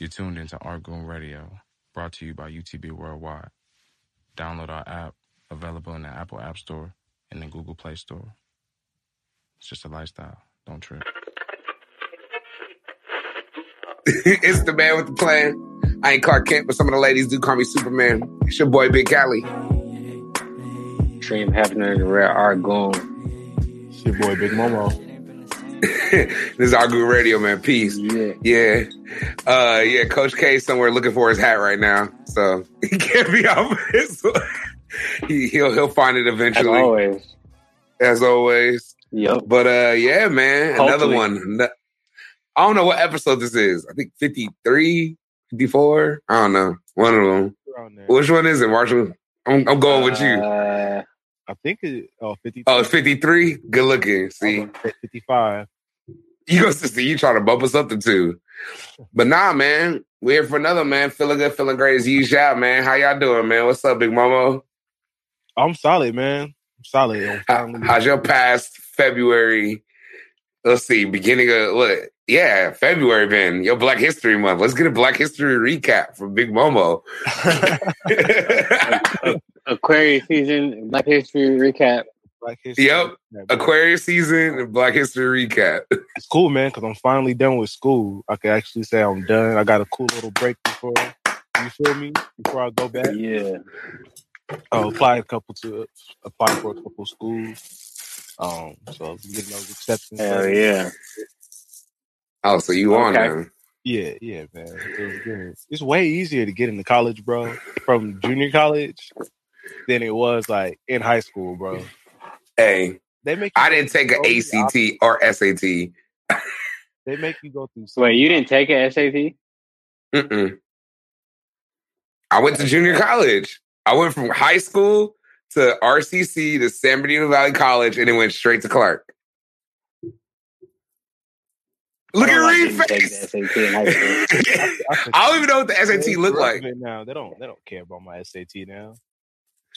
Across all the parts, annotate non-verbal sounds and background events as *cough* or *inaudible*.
You're tuned into Argoon Radio, brought to you by UTB Worldwide. Download our app, available in the Apple App Store and the Google Play Store. It's just a lifestyle. Don't trip. *laughs* it's the man with the plan. I ain't Clark Kent, but some of the ladies do call me Superman. It's your boy Big Cali. Dream happening in rare Argoon. It's your boy Big Momo. *laughs* this is our good Radio, man. Peace. Yeah. Yeah. Uh yeah, Coach K somewhere looking for his hat right now. So *laughs* he can't be off his *laughs* he, he'll he'll find it eventually. As always. As always. Yep. But uh yeah, man. Another one. I don't know what episode this is. I think 53, 54. I don't know. One of them. Which one is it, Marshall? I'm, I'm going with you. I think it. Oh, 50, Oh, 53? Good looking. See, 55. you go sister. you trying to bump us up to two. But nah, man, we're here for another man. Feeling good, feeling great as usual, man. How y'all doing, man? What's up, Big Momo? I'm solid, man. I'm solid. I'm How, how's your past February? Let's see, beginning of what? Yeah, February been your Black History Month. Let's get a Black History recap from Big Momo. *laughs* *laughs* *laughs* Aquarius season, Black History recap. Black History. Yep. Yeah. Aquarius season and Black History recap. It's cool, man, because I'm finally done with school. I can actually say I'm done. I got a cool little break before you feel me. Before I go back, Yeah. I applied a couple to apply for a couple schools. Um, so getting those acceptance. Hell letters. yeah. Oh, so you on Okay. now? Yeah, yeah, man. It was good. It's way easier to get into college, bro, from junior college than it was like in high school, bro. Hey, They make I didn't take an through so ACT or SAT. They make you go through. so Wait, you didn't take an SAT? Mm-mm. I went to junior college. I went from high school to RCC to San Bernardino Valley College, and then went straight to Clark. Look at don't like Reed didn't take face. the SAT in high school. I *laughs* I don't even know what the *laughs* SAT looked like. now. They don't. They don't care about my SAT now.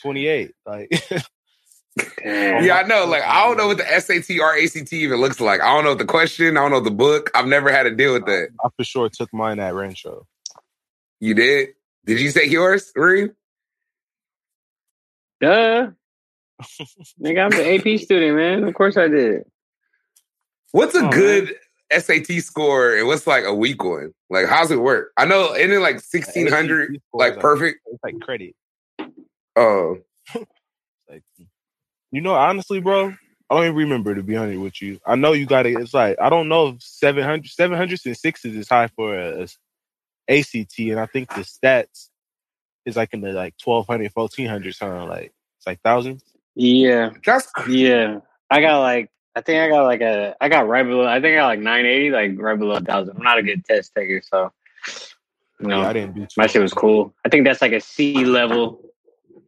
Twenty eight. Like Damn. Yeah, I know. Like, I don't know what the SAT or ACT even looks like. I don't know the question. I don't know the book. I've never had to deal with that. I for sure took mine at Rancho. You did? Did you take yours, Reed? Duh. Nigga, I'm an AP *laughs* student, man. Of course I did. What's a Oh, good SAT score and what's like a weak one? Like, how's it work? I know, isn't it like 1600? SAT score Like, perfect? It's like credit. Oh, *laughs* Like you know, honestly, bro. I don't even remember to be honest with you. I know you got it. It's like I don't know if 700, 700s and sixes is high for a, a ACT, and I think the stats is like in the like 1200, 1400 something like it's like thousands. Yeah. that's Yeah. I got like I think I got like a I got right below I think I got like nine eighty, like right below a thousand. I'm not a good test taker, so you know Yeah, I didn't do too my shit was cool. I think that's like a C level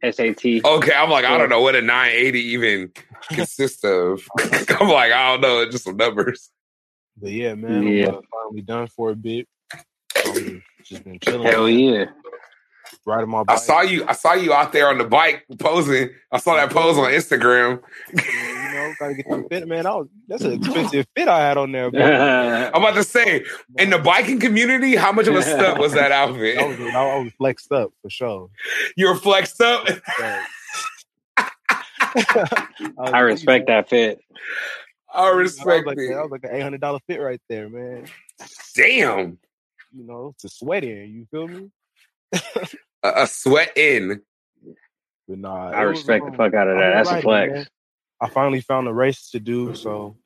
SAT. okay. I'm like, I don't know what a 980 even consists of. *laughs* I'm like, I don't know. It's just some numbers. But yeah, man, Yeah. I'm uh, finally done for a bit. Um, just been chilling, Hell yeah. riding my bike. I saw you. I saw you out there on the bike posing. I saw that pose on Instagram. *laughs* You know, gotta get the fit, man. I was, that's an *laughs* expensive fit I had on there, bro. *laughs* I'm about to say, in the biking community, how much of a stunt was that *laughs* I was, outfit? I was flexed up for sure. You were flexed up. I respect that fit. I I was respect like, it. that was like an eight hundred dollar fit right there, man. Damn, You know, to sweat in. You feel me? a, a sweat in. But nah, I it was, respect the um, fuck out of that. That's a flex. man. I finally found a race to do, so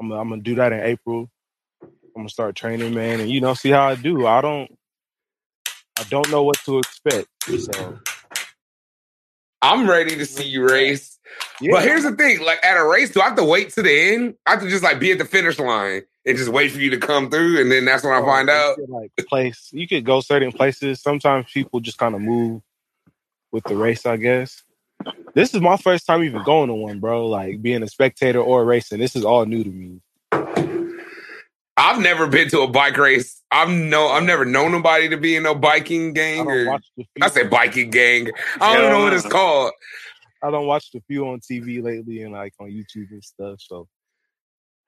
I'm I'm gonna do that in April. I'm gonna start training, man, and you know, see how I do. I don't, I don't know what to expect. So I'm ready to see you race. yeah, But here's the thing: like at a race, do I have to wait to the end? I have to just like be at the finish line and just wait for you to come through, and then that's when I find out. could, like place. You could go certain places. Sometimes people just kind of move with the race. I guess this is my first time even going to one, bro. Like being a spectator or racing. This is all new to me. I've never been to a bike race. I'm no, I've never known nobody to be in no biking gang don't or watch the few, I said biking gang. I don't even know what it's called. I don't watch the few on TV lately and like on YouTube and stuff. So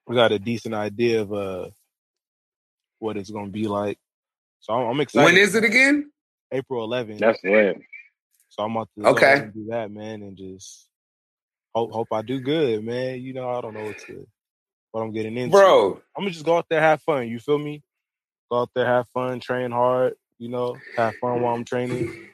we got a decent idea of uh what it's gonna be like. So I'm, I'm excited. When is it again? April 11th. That's it. So I'm about to Okay. ahead and do that, man, and just hope hope I do good, man. You know, I don't know what to what I'm getting into. Bro, I'm gonna just go out there, have fun. You feel me? Go out there, have fun, train hard. You know, have fun while I'm training.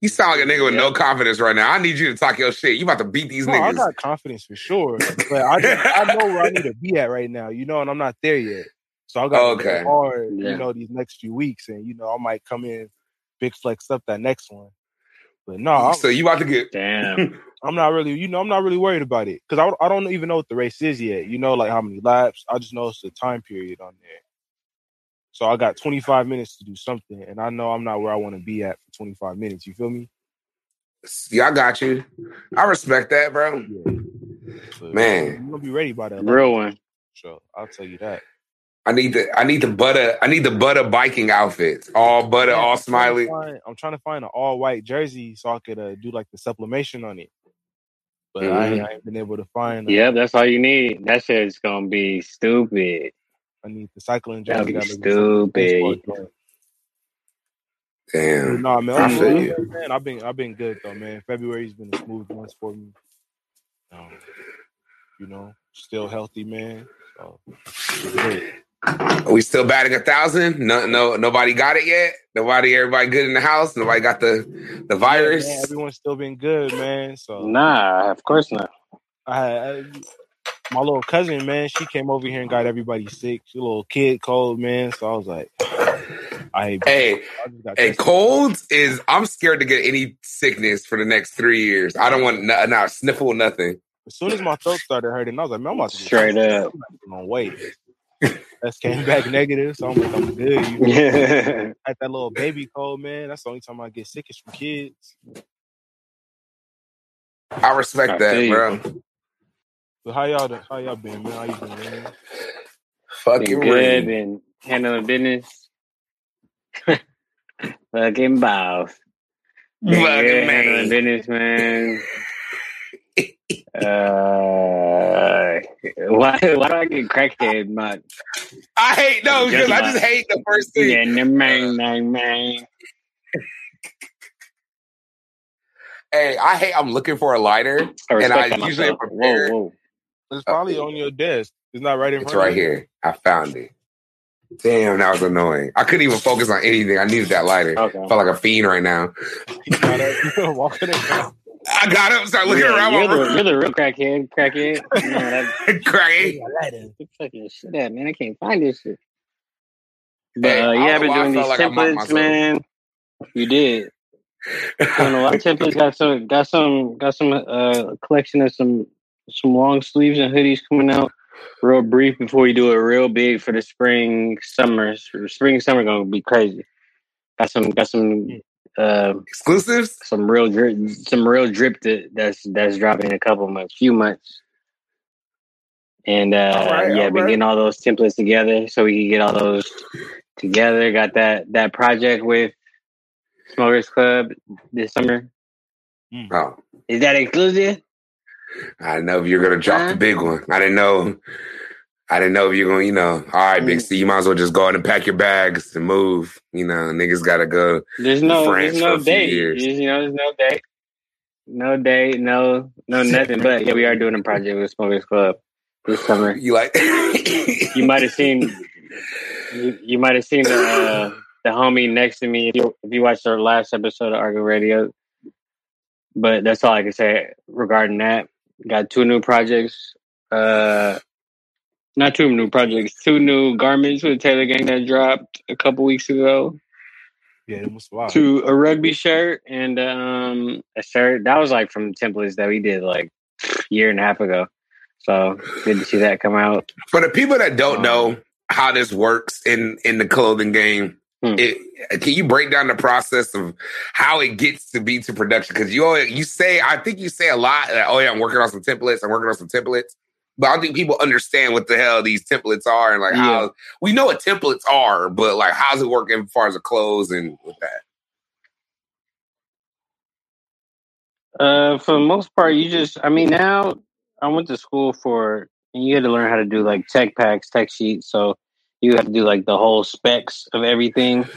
you sound like a nigga with no confidence right now. I need you to talk your shit. You about to beat these No, I niggas. got confidence for sure, but I just, I *laughs* know where I need to be at right now. You know, and I'm not there yet. So I got to Okay. hard. Yeah. You know, these next few weeks, and you know, I might come in big flex up that next one. But no, I'm, *laughs* so you about to get *laughs* Damn. *laughs* I'm not really, you know, I'm not really worried about it because I, I don't even know what the race is yet. You know, like how many laps. I just know it's the time period on there. So I got 25 minutes to do something, and I know I'm not where I want to be at for 25 minutes. You feel me? Yeah, I got you. I respect that, bro. Yeah. But Man. you're gonna be ready by that. Real one. So I'll tell you that. I need the I need the butter I need the butter biking outfits. All butter, Yeah, all I'm trying smiley. find- I'm trying to find an all white jersey so I could uh, do like the sublimation on it. But I, Mhm. ain't, I ain't been able to find. Uh, Yep, that's all you need. That shit's gonna be stupid. I need the cycling That'd be that looks like a baseball stupid. joint. Damn. No, man. I I'm feel good, you. man. I've been I've been good though, man. February's been a smooth month for me. Um, you know, still healthy, man. So good. we still batting a thousand? No no nobody got it yet? Nobody everybody good in the house? Nobody got the the Yeah, virus? man, everyone's still been good, man. So Nah, of course not. I I, my little cousin, man. She came over here and got everybody sick. She a little kid cold, man. So I was like, I, Hey, I hey, tested. colds is I'm scared to get any sickness for the next three years. I don't want not, not sniffle nothing. As soon as my throat started hurting, I was like, man, I'm about to Straight tested. up. I'm not even gonna wait. *laughs* That came back negative, so I'm like, I'm good. You know? Yeah. I had that little baby cold, man. That's the only time I get sick is from kids. I respect I that, feel you. bro. But how y'all how y'all been, man? How you been, man? Fucking good, Reed. been handling business. *laughs* Fucking boss. Been Fucking good handling man. business, man. Uh, *laughs* why, why do I get crackhead? My I hate no because I Just just hate the first thing. yeah, the man, man, man. Hey, I hate. I'm looking for a lighter. I And I that usually myself. prepare- Whoa, whoa. It's probably on your desk. It's not right in It's front right of you. here. I found it. Damn, that was annoying. I couldn't even focus on anything. I needed that lighter. Okay. I felt like a fiend right now. *laughs* *laughs* You gotta walking around. I got up, and started looking Yeah, around you're, my the, room. you're the real crackhead. Crackhead. *laughs* You know, that, Crazy. you fucking shit at, man. I can't find this shit. But Hey, uh, yeah, I've been know why I doing these like templates, man. You did. Doing a lot of *laughs* templates. Got some, got some, got some uh, collection of some some long sleeves and hoodies coming out. Real brief before we do it real big for the spring, summer. Spring, summer gonna be crazy. Got some, got some, uh, Exclusives? some real drip, some real drip that, that's that's dropping in a couple months, few months. And uh, All right, yeah, all been right. getting all those templates together so we can get all those together. Got that that project with Smokers Club this summer. Oh, Is that exclusive? I know you're gonna drop Huh? the big one. I didn't know. I didn't know if you're gonna, you know. All right, Big Mm. C, you might as well just go ahead and pack your bags and move. You know, niggas gotta go. There's no France there's no date. You know, there's no date. No date, no no nothing. But yeah, we are doing a project with Smokers Club this summer. You like? You might have seen you, you might have seen the uh, the homie next to me if you if you watched our last episode of Argo Radio. But that's all I can say regarding that. Got two new projects. Uh not two new projects, two new garments with Taylor Gang that dropped a couple weeks ago. Yeah, it was wild. To a rugby shirt and um a shirt. That was like from templates that we did like a year and a half ago. So good to see that come out. For the people that don't Um, know how this works in in the clothing game, Hmm. it, can you break down the process of how it gets to be to production? Because you always, you say, I think you say a lot. That, oh yeah, I'm working on some templates. I'm working on some templates. But I don't think people understand what the hell these templates are and like Yeah. how we know what templates are, but like how's it work as far as the clothes and with that? Uh, for the most part, you just, I mean, now I went to school for, and you had to learn how to do like tech packs, tech sheets. So you have to do like the whole specs of everything.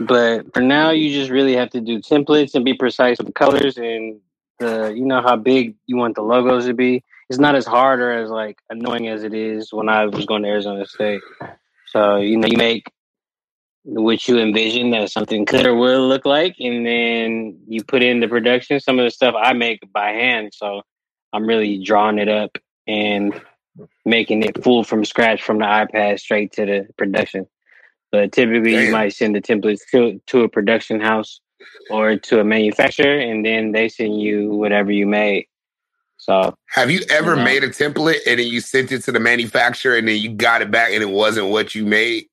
But for now, you just really have to do templates and be precise with the colors and the you know how big you want the logos to be. It's not as hard or as like annoying as it is when I was going to Arizona State. So you know you make what you envision that something could or will look like, and then you put in the production. Some of the stuff I make by hand, so I'm really drawing it up and making it full from scratch from the iPad straight to the production. But typically, Damn. you might send the templates to to a production house or to a manufacturer, and then they send you whatever you made. So Have you ever No. made a template and then you sent it to the manufacturer and then you got it back and it wasn't what you made?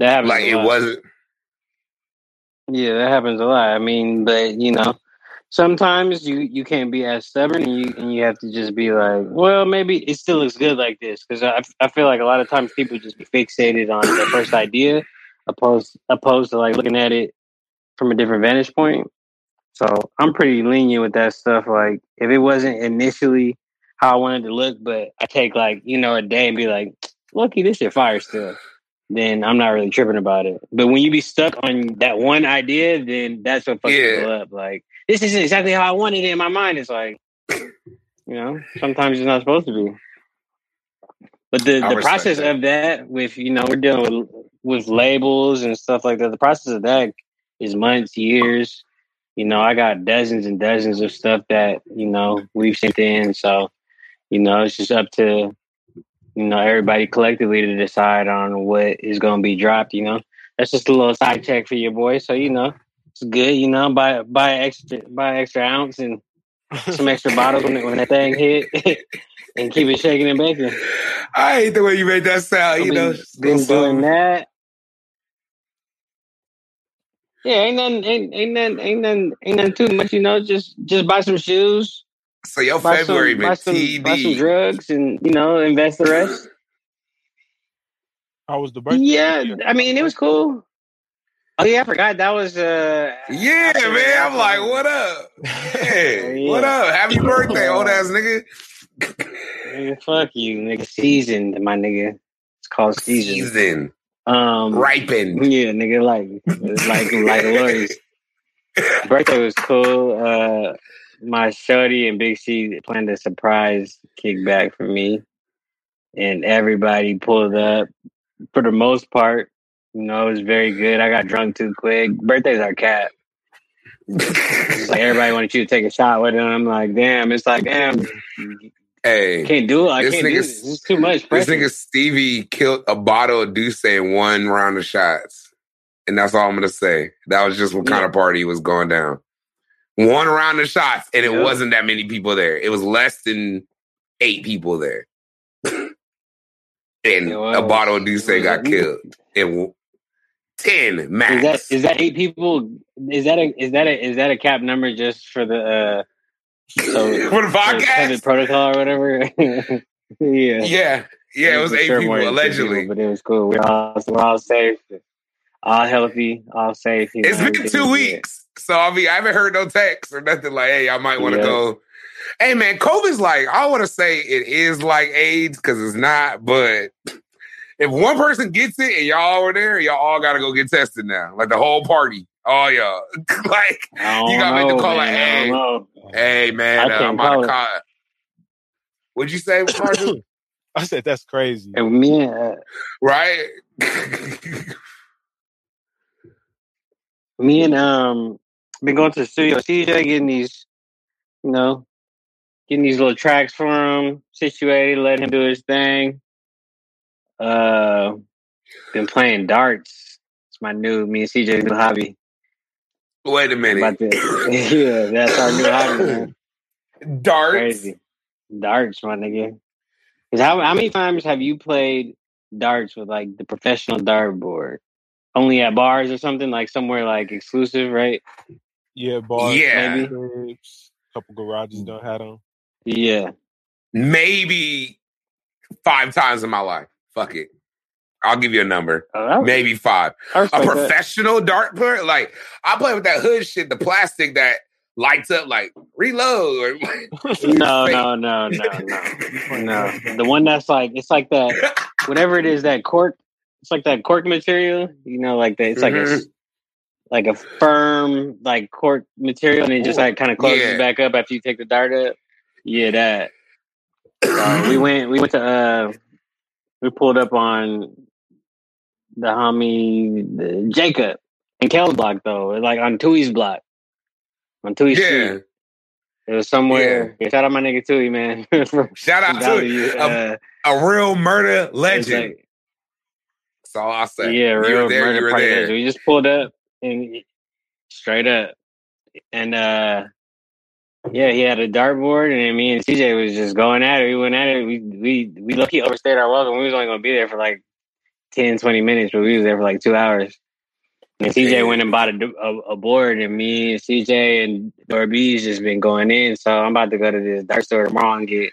that happens. Like it wasn't. Yeah, that happens a lot. I mean, but you know, sometimes you you can't be as stubborn, and you and you have to just be like, well, maybe it still looks good like this, because I I feel like a lot of times people just be fixated on their first idea, opposed opposed to like looking at it from a different vantage point. So I'm pretty lenient with that stuff. Like if it wasn't initially how I wanted to look, but I take like you know a day and be like, lucky this shit fire still then I'm not really tripping about it. But when you be stuck on that one idea, then that's what fucks Yeah. people up. Like this isn't exactly how I wanted it in my mind. It's like, you know, sometimes it's not supposed to be. But the, I the process that. of that, with you know, we're dealing with with labels and stuff like that. The process of that is months, years. You know, I got dozens and dozens of stuff that you know we've sent in. So, you know, it's just up to you know everybody collectively to decide on what is going to be dropped. You know, that's just a little side check for your boy. So you know, it's good. You know, buy buy extra buy extra ounce and some *laughs* extra bottles when, when that thing hit, *laughs* and keep it shaking and baking. I hate the way you made that sound. You know, been, been doing that. Yeah, ain't nothing, ain't, ain't nothing, ain't nothing, ain't nothing too much. You know, just just buy some shoes, So your buy February some, been buy some, buy some drugs, and you know, invest the rest. How was the birthday? Yeah, I mean, it was cool. Oh yeah, I forgot that was. uh Yeah, after- man. I'm after- like, what up? Yeah. *laughs* Yeah. What up? Happy birthday, old *laughs* ass nigga. Nigga, fuck you, nigga. Seasoned, my nigga. It's called seasoned. Season. Um, Ripened. Yeah, nigga, like like like Lori's *laughs* birthday was cool. Uh, my shorty and Big C planned a surprise kickback for me, and everybody pulled up for the most part. You know, it was very good. I got drunk too quick. Birthdays are cat. *laughs* Like everybody wanted you to take a shot with them. I'm like, damn. It's like, damn, hey. can't do it. I This can't do this. It's too much This nigga Stevie killed a bottle of D'Ussé in one round of shots. And that's all I'm gonna say. That was just what kind Yeah. of party was going down. One round of shots, and it Yeah. wasn't that many people there. It was less than eight people there. *laughs* and It a bottle of D'Ussé got killed. And w- ten Is max. that is that eight people? Is that a is that a is that a cap number just for the uh so *laughs* For the podcast? protocol or whatever? *laughs* yeah, Yeah. Yeah, it was eight sure people, allegedly. people, but it was cool. We're all we're all safe, all healthy, all safe. you It's know, been two is good. weeks. So I mean, I haven't heard no text or nothing like, hey, I might want to Yeah. go. Hey man, COVID's like, I want to say it is like AIDS because it's not, but if one person gets it and y'all were there, y'all all gotta go get tested now. Like the whole party. Oh y'all. *laughs* like, You gotta make the call like, man. I hey. hey man, I uh, I'm about call to call. What'd you say, *laughs* Marshall? I said that's crazy. And me and uh, right? me and um been going to the studio. CJ getting these, you know, getting these little tracks for him, situated, letting him do his thing. Uh, been playing darts. It's my new me and CJ's new hobby. Wait a minute. About to, *coughs* yeah, that's our new hobby, man. Darts. Crazy. Darts, my nigga. 'Cause how how many times have you played darts with like the professional dart board? Only at bars or something, like somewhere like exclusive, right? Yeah, bars, Yeah. Maybe. cribs, couple garages don't have them. Yeah. Maybe five times in my life. Fuck it. I'll give you a number. Oh, Maybe five. A that. professional dart player. Like I play with that hood shit, the plastic that lights up like reload. *laughs* Or, *laughs* No, no, no, no, no, no. The one that's like it's like that whatever it is that cork. It's like that cork material. You know, like that. It's like a Mhm. like a firm like cork material, and it just like kind of closes Yeah. back up after you take the dart up. Yeah, that. So *coughs* we went. We went to. uh We pulled up on the homie the Jacob and Kel's block though, like on Tui's block, on Tui's yeah. Street. It was somewhere. Yeah. shout out my nigga Tui, man. *laughs* Shout out it. uh, a, a real murder legend. like- That's all I'll say. yeah, you real there. murder party. there. We just pulled up and straight up, and uh yeah, he had a dartboard, and me and CJ was just going at it. We went at it. We we we lucky overstayed our welcome. We was only gonna be there for like 10, 20 minutes, but we was there for like two hours. And CJ went and bought a, a, a board, and me and CJ and Dorby's just been going in. So I'm about to go to this dart store tomorrow and get.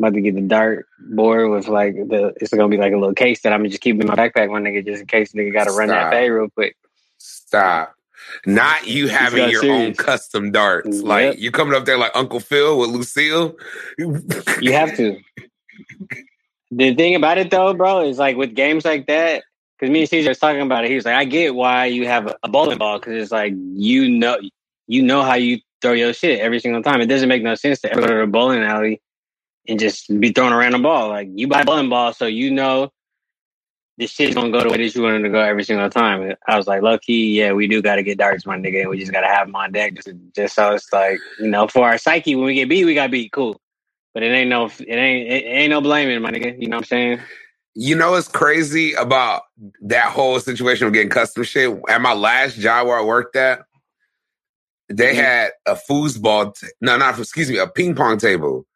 I'm about to get the dart board with like the. It's gonna be like a little case that I'm gonna just keep in my backpack one nigga just in case nigga got to run that fade real quick. Stop. Not you having your own custom darts. Yep. Like you coming up there like Uncle Phil with Lucille. You have to. *laughs* the thing about it though, bro, is like with games like that. Because me and Caesar was talking about it. He was like, "I get why you have a, bowling ball because it's like you know, you know how you throw your shit every single time. It doesn't make no sense to ever go to a bowling alley and just be throwing around a ball. Like you buy a bowling ball, so you know this shit's gonna go the way that you want it to go every single time. I was like, low key, yeah, we do got to get darts, my nigga, and we just got to have them on deck just, just so it's like, you know, for our psyche, when we get beat, we got beat, cool. But it ain't no, it ain't, it ain't no blaming, my nigga. You know what I'm saying? You know what's crazy about that whole situation of getting custom shit? At my last job where I worked at, they Mhm. had a foosball, t- no, not excuse me, a ping pong table,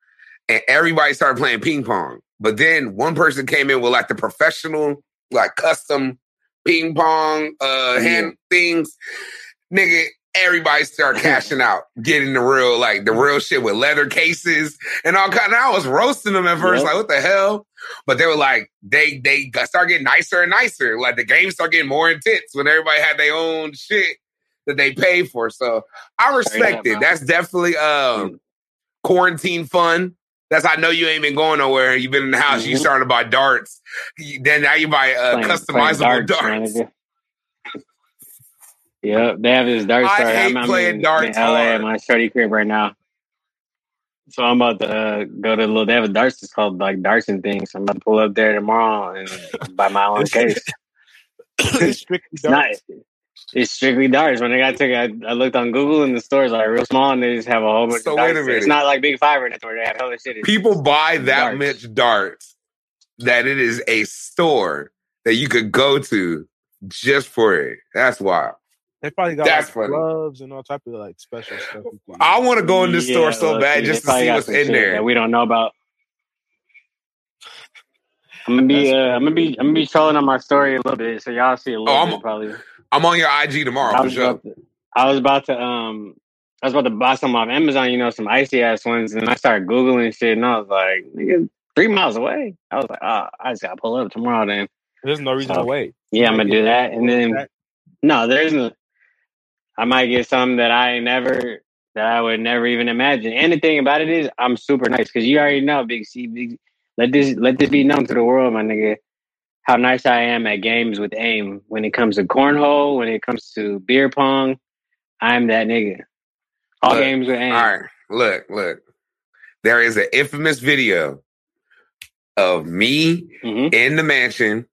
and everybody started playing ping pong. But then one person came in with like the professional, like custom ping pong uh hand things. Nigga, everybody started *laughs* cashing out, getting the real, like the real shit with leather cases and all kind. And I was roasting them at first, Yep. like what the hell? But they were like, they they start getting nicer and nicer. Like the games start getting more intense when everybody had their own shit that they paid for. So I respect it. That's definitely um quarantine fun. That's I know you ain't been going nowhere. You've been in the house. You Mhm. started to buy darts. You- Then now you buy uh, Playing- playing customizable darts. My. Yep, they have this dart I store. hate I'm, I'm playing in, darts in LA hard. at my shorty crib right now. So I'm about to uh, go to a little. They have a darts. It's called like darts and things. I'm about to pull up there tomorrow and buy my own case. *laughs* It's strictly It's not. It's strictly darts. When I got to, I, I looked on Google and the stores are real small and they just have a whole bunch So of wait a minute. It's not like Big Five or anything where they have other shit. It's- People buy that Darts. much darts that it is a store that you could go to just for it. That's wild. They probably got That's like, funny. gloves and all type of like special stuff. I want to go in this store so bad just to see what's in there. that we don't know about. I'm gonna be, That's uh, I'm gonna be, I'm gonna be trolling on my story a little bit, so y'all see a little Oh, I'm- bit probably. I'm on your IG tomorrow I for was sure. about to, I was about to, um, I was about to buy some off Amazon, you know, some icy ass ones, and I started googling shit, and I was like, nigga, three miles away. I was like, ah, I just gotta pull up tomorrow then. There's no reason So, to wait. Yeah, I'm gonna do that, and then no, there's no. I might get something that I never that I would never even imagine. And the thing about it is, I'm super nice because you already know, Big C. Big, let this let this be known to the world, my nigga. How nice I am at games with aim. When it comes to cornhole, when it comes to beer pong, I'm that nigga. All Look, games with aim. All right, look, look. There is an infamous video of me Mhm. in the mansion.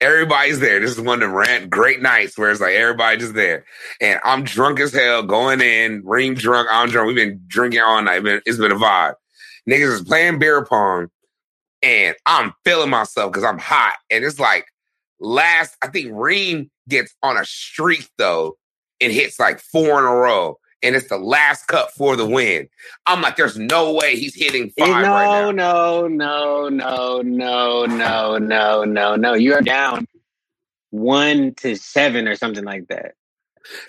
Everybody's there. This is one of the rant great nights where it's like everybody just there, and I'm drunk as hell going in. Reem drunk, I'm drunk. We've been drinking all night. It's been a vibe. Niggas is playing beer pong, and I'm feeling myself because I'm hot. And it's like last, I think Reem gets on a streak though and hits like four in a row. And it's the last cut for the win. I'm like, there's no way he's hitting Eh, five no, right now. no, no, no, no, no, no, no, no. You're down one to seven or something like that.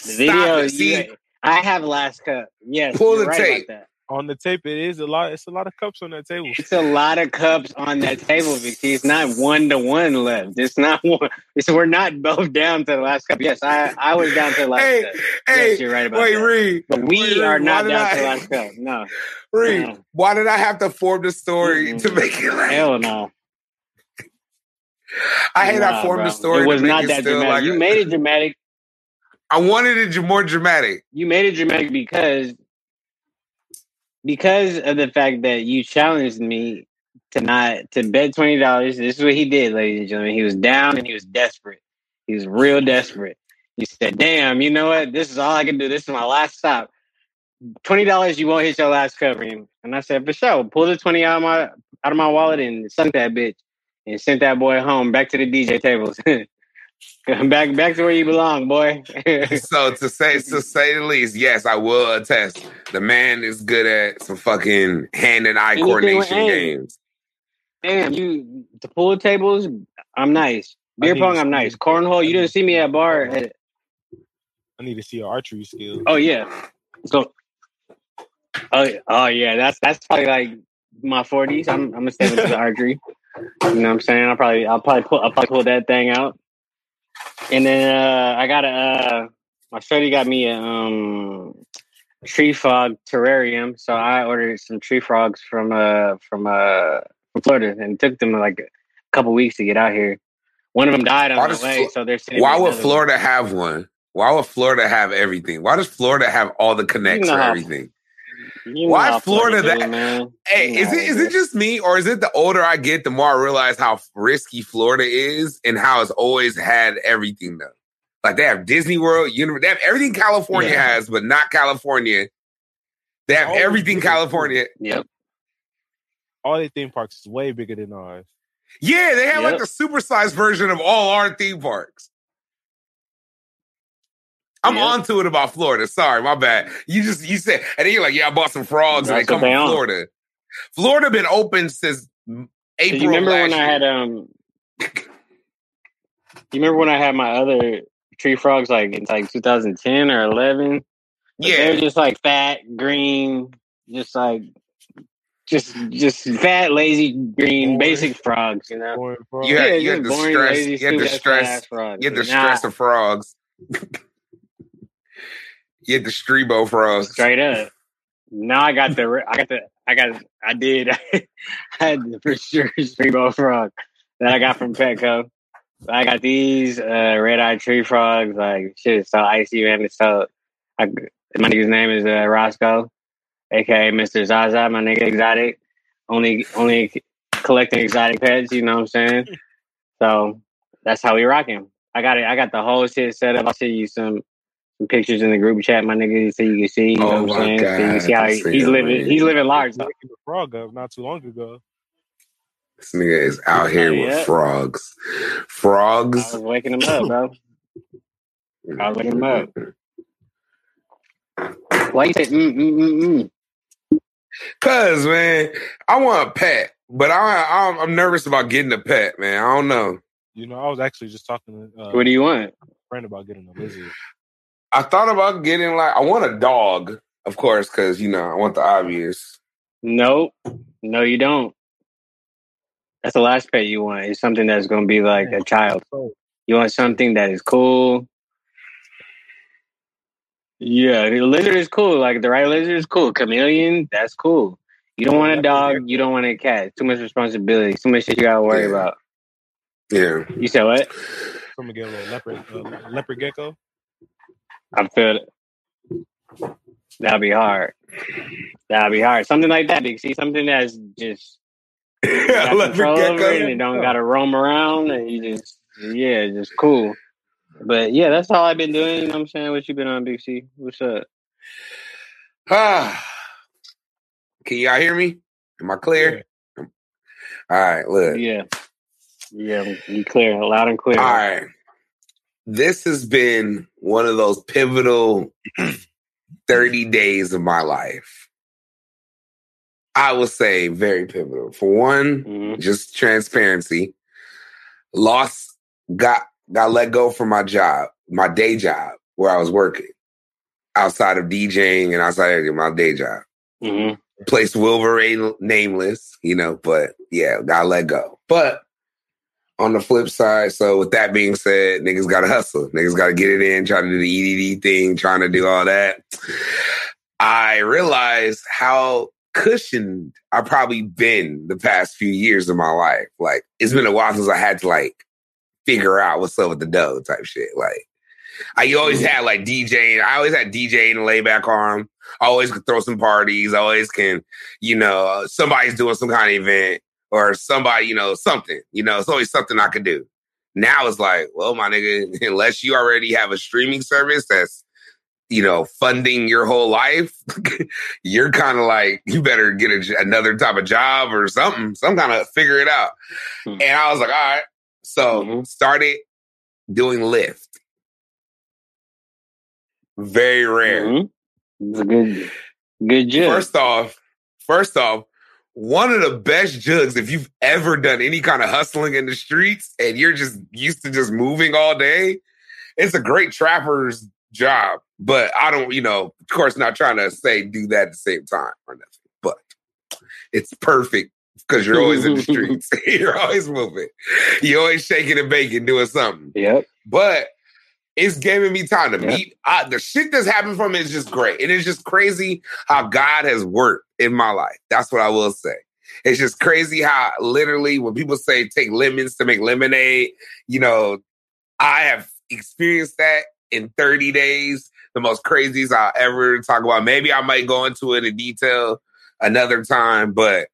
The Stop video, it. See, you, I have last cut. Yes, Pull the right tape. On the tape, it is a lot. It's a lot of cups on that table. It's a lot of cups on that table, Vicky. It's not one to one left. It's not one. It's, we're not both down to the last cup. Yes, I I was down to the last Hey, cup. hey, yes, you're right about wait, that. Reed. But we Wait, are not down I- to the last *laughs* cup. No, Reed, No. why did I have to form the story Mm-mm. to make it like hell no. I had Nah, not formed bro. the story. It was not it that dramatic. like you a- made it dramatic. I wanted it more dramatic. You made it dramatic because because of the fact that you challenged me to not to bet twenty dollars. This is what he did, ladies and gentlemen. He was down and he was desperate. He was real desperate. He said, "Damn, you know what? This is all I can do. This is my last stop. Twenty dollars, you won't hit your last covering." And I said, "For sure. Pull the twenty out of my out of my wallet and sunk that bitch, and sent that boy home back to the DJ tables. *laughs* *laughs* back back to where you belong, boy." *laughs* so to say to say the least, yes, I will attest. The man is good at some fucking hand and eye Anything coordination games. Damn, you the pool tables. I'm nice. Beer pong. I'm nice. Cornhole. You didn't see me at bar. At, I need to see your archery skills. oh yeah. So. Oh, oh yeah. That's that's probably like my 40s. I'm I'm gonna step into the *laughs* archery. You know what I'm saying? I'll probably I'll probably pull I'll probably pull that thing out. And then uh I got a uh my shorty got me a um tree frog terrarium. So I ordered some tree frogs from uh from uh from Florida and it took them like a couple weeks to get out here. One of them died Why on the way, Flo- so they're sitting. Why would Florida have one? Why would Florida have everything? Why does Florida have all the connects know for everything? You why Florida that- man? Hey, You is it is it just me or is it the older I get, the more I realize how risky Florida is and how it's always had everything though? Like they have Disney World, Univ- they have everything California Yeah. has, but not California. They have Always everything bigger. California. Yep. All their theme parks is way bigger than ours. Yeah, they have like Yep. the supersized version of all our theme parks. I'm on to it about Florida. Sorry, my bad. You just you said, and then you're like, yeah, I bought some frogs, and That's they come they from on. Florida. Florida been open since So April. you remember of when last I had um? You remember when I had my other tree frogs like in like 2010 or 11? Yeah, They were Yeah, just like fat, green, just like just just fat, lazy, green, Boring. basic frogs. You know. You had- yeah, you had the boring, stress- lazy, you had the stupid-ass stress- ass frogs. you had the stress of frogs. *laughs* you had the strebo frogs. straight up. Now I got the I got the I got I did *laughs* I had the for sure Streamo frog that I got from Petco. I got these uh, red eye tree frogs. Like shit, it's so icy man. It's so I, my nigga's name is uh, Roscoe, aka Mister Zaza. My nigga exotic, only only collecting exotic pets. You know what I'm saying? So that's how we rocking. I got it. I got the whole shit set up. I'll send you some some pictures in the group chat, my nigga, so you can see. You know Oh what my I'm saying? So you can see how he, he's nigga, living. man. He's living large. Though. The frog up not too long ago. This nigga is out here with yeah. frogs. I Frogs. was waking him up, bro. I was waking him up. Why you say mm mm mm mm? Cause man, I want a pet, but I, I'm, I'm nervous about getting a pet, man. I don't know. You know, I was actually just talking to uh, What do you want? a friend about getting a lizard. I thought about getting like I want a dog, of course, because you know I want the obvious. Nope. No, you don't. That's the last pet you want. It's something that's going to be like a child. You want something that is cool. Yeah, the lizard is cool. Like the right lizard is cool. Chameleon, that's cool. You don't want a dog. You don't want a cat. Too much responsibility. Too much shit you gotta worry Yeah. about. Yeah, You said what? I'm gonna get a little leopard, uh, leopard gecko. I feel it. That'll be hard. That'll be hard. Something like that, Big C. Something that's just *laughs* you got leopard control over it and you don't gotta roam around and you just yeah, just cool. But yeah, that's all I've been doing. You know what I'm saying? What you been on, Big C? What's up? Ah, *sighs* can y'all hear me? Am I clear? All right, look. Yeah. Yeah, you clear, loud and clear. All right. This has been one of those pivotal *clears throat* 30 days of my life. I will say very pivotal. For one, Mhm. just transparency. Lost, got got let go from my job, my day job where I was working outside of DJing and outside of my day job. hmm place remain nameless, you know, but yeah, gotta let go. But on the flip side, so with that being said, niggas gotta hustle. Niggas gotta get it in, trying to do the EDD thing, trying to do all that. I realized how cushioned I've probably been the past few years of my life. Like it's been a while since I had to like figure out what's up with the dough type shit. Like I always mm-hmm. had like DJing. I always had DJing and layback arm. I always could throw some parties. I always can, you know, somebody's doing some kind of event or somebody, you know, something. You know, it's always something I could do. Now it's like, well, my nigga, *laughs* unless you already have a streaming service that's, you know, funding your whole life, *laughs* you're kind of like, you better get a, another type of job or something, some kind of figure it out. Hmm. And I was like, all right. So Mhm. started doing Lyft. Very rare. Mhm. It's a good, good job. First off, first off, one of the best jugs if you've ever done any kind of hustling in the streets and you're just used to just moving all day. It's a great trapper's job, but I don't, you know, of course, not trying to say do that at the same time or nothing, but it's perfect because you're always in the *laughs* streets. *laughs* you're always moving. You're always shaking and baking, doing something Yep. but it's giving me time to Yeah. meet. I, the shit that's happened from it is just great. And it's just crazy how God has worked in my life. That's what I will say. It's just crazy how literally when people say take lemons to make lemonade, you know, I have experienced that in 30 days. The most craziest I'll ever talk about. Maybe I might go into it in detail another time, but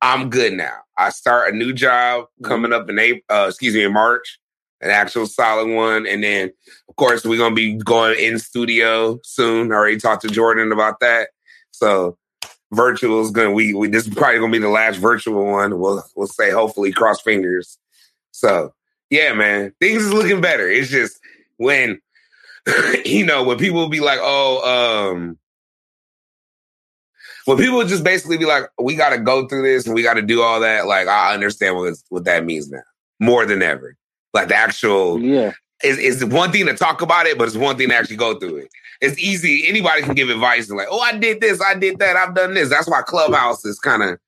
I'm good now. I start a new job coming up in April, uh, excuse me, in March an actual solid one. And then, of course, we're gonna be going in studio soon. I already talked to Jordan about that. So virtual is gonna we, we this is probably gonna be the last virtual one. We'll we'll say hopefully cross fingers. So yeah, man, things is looking better. It's just when *laughs* you know when people be like, oh, um. When people just basically be like, "We got to go through this and we got to do all that," like I understand what what that means now more than ever. Like the actual Yeah. it's, it's one thing to talk about it, but it's one thing to actually go through it. It's easy. Anybody can give advice and like, oh, I did this, I did that, I've done this. That's why Clubhouse is kind of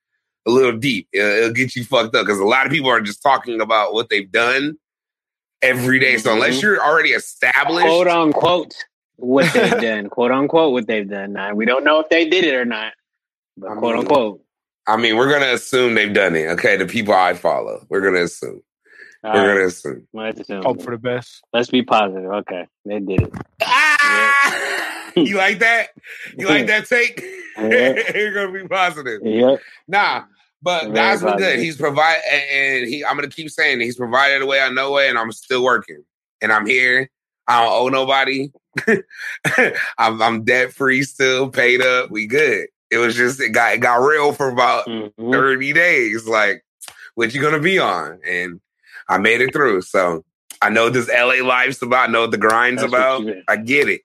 a little deep. It'll, it'll get you fucked up because a lot of people are just talking about what they've done every day. So unless Mhm. you're already established, Quote unquote what they've *laughs* done. Quote unquote what they've done. Now we don't know if they did it or not. But I quote mean, unquote. I mean, we're gonna assume they've done it. Okay, the people I follow, we're gonna assume. All we're right. gonna assume. Let's assume. Hope for the best. Let's be positive. Okay, they did it. Ah! you like that? You like that take? *laughs* Yeah. *laughs* you're gonna be positive. Yep. Nah, but Very that's what good. He's provide and, and he. I'm gonna keep saying it. he's provided a way I know way, and I'm still working, and I'm here. I don't owe nobody. *laughs* I'm I'm debt free still, paid up. We good. It was just it got it got real for about Mhm. 30 days. Like, what you gonna be on? And I made it through. So I know this LA life's about. I know what the grind's That's about. I get it.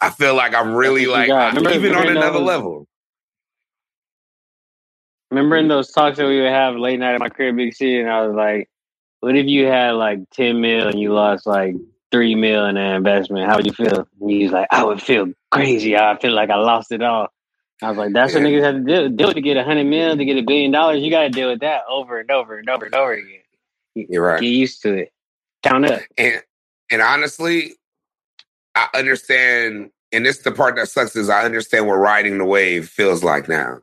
I feel like I'm really like you got. Remember- even on another those- level. Remember in those talks that we would have late night at my crib, Big city, and I was like, "What if you had like ten mil and you lost like three mil in an investment? How would you feel?" And he was like, "I would feel crazy. I feel like I lost it all." I was like, "That's what niggas have to do. Deal to get a hundred mil to get a billion dollars. You got to deal with that over and over and over and over again. You're right. Get used to it. Count up. And and honestly, I understand. And this is the part that sucks is I understand what riding the wave feels like now,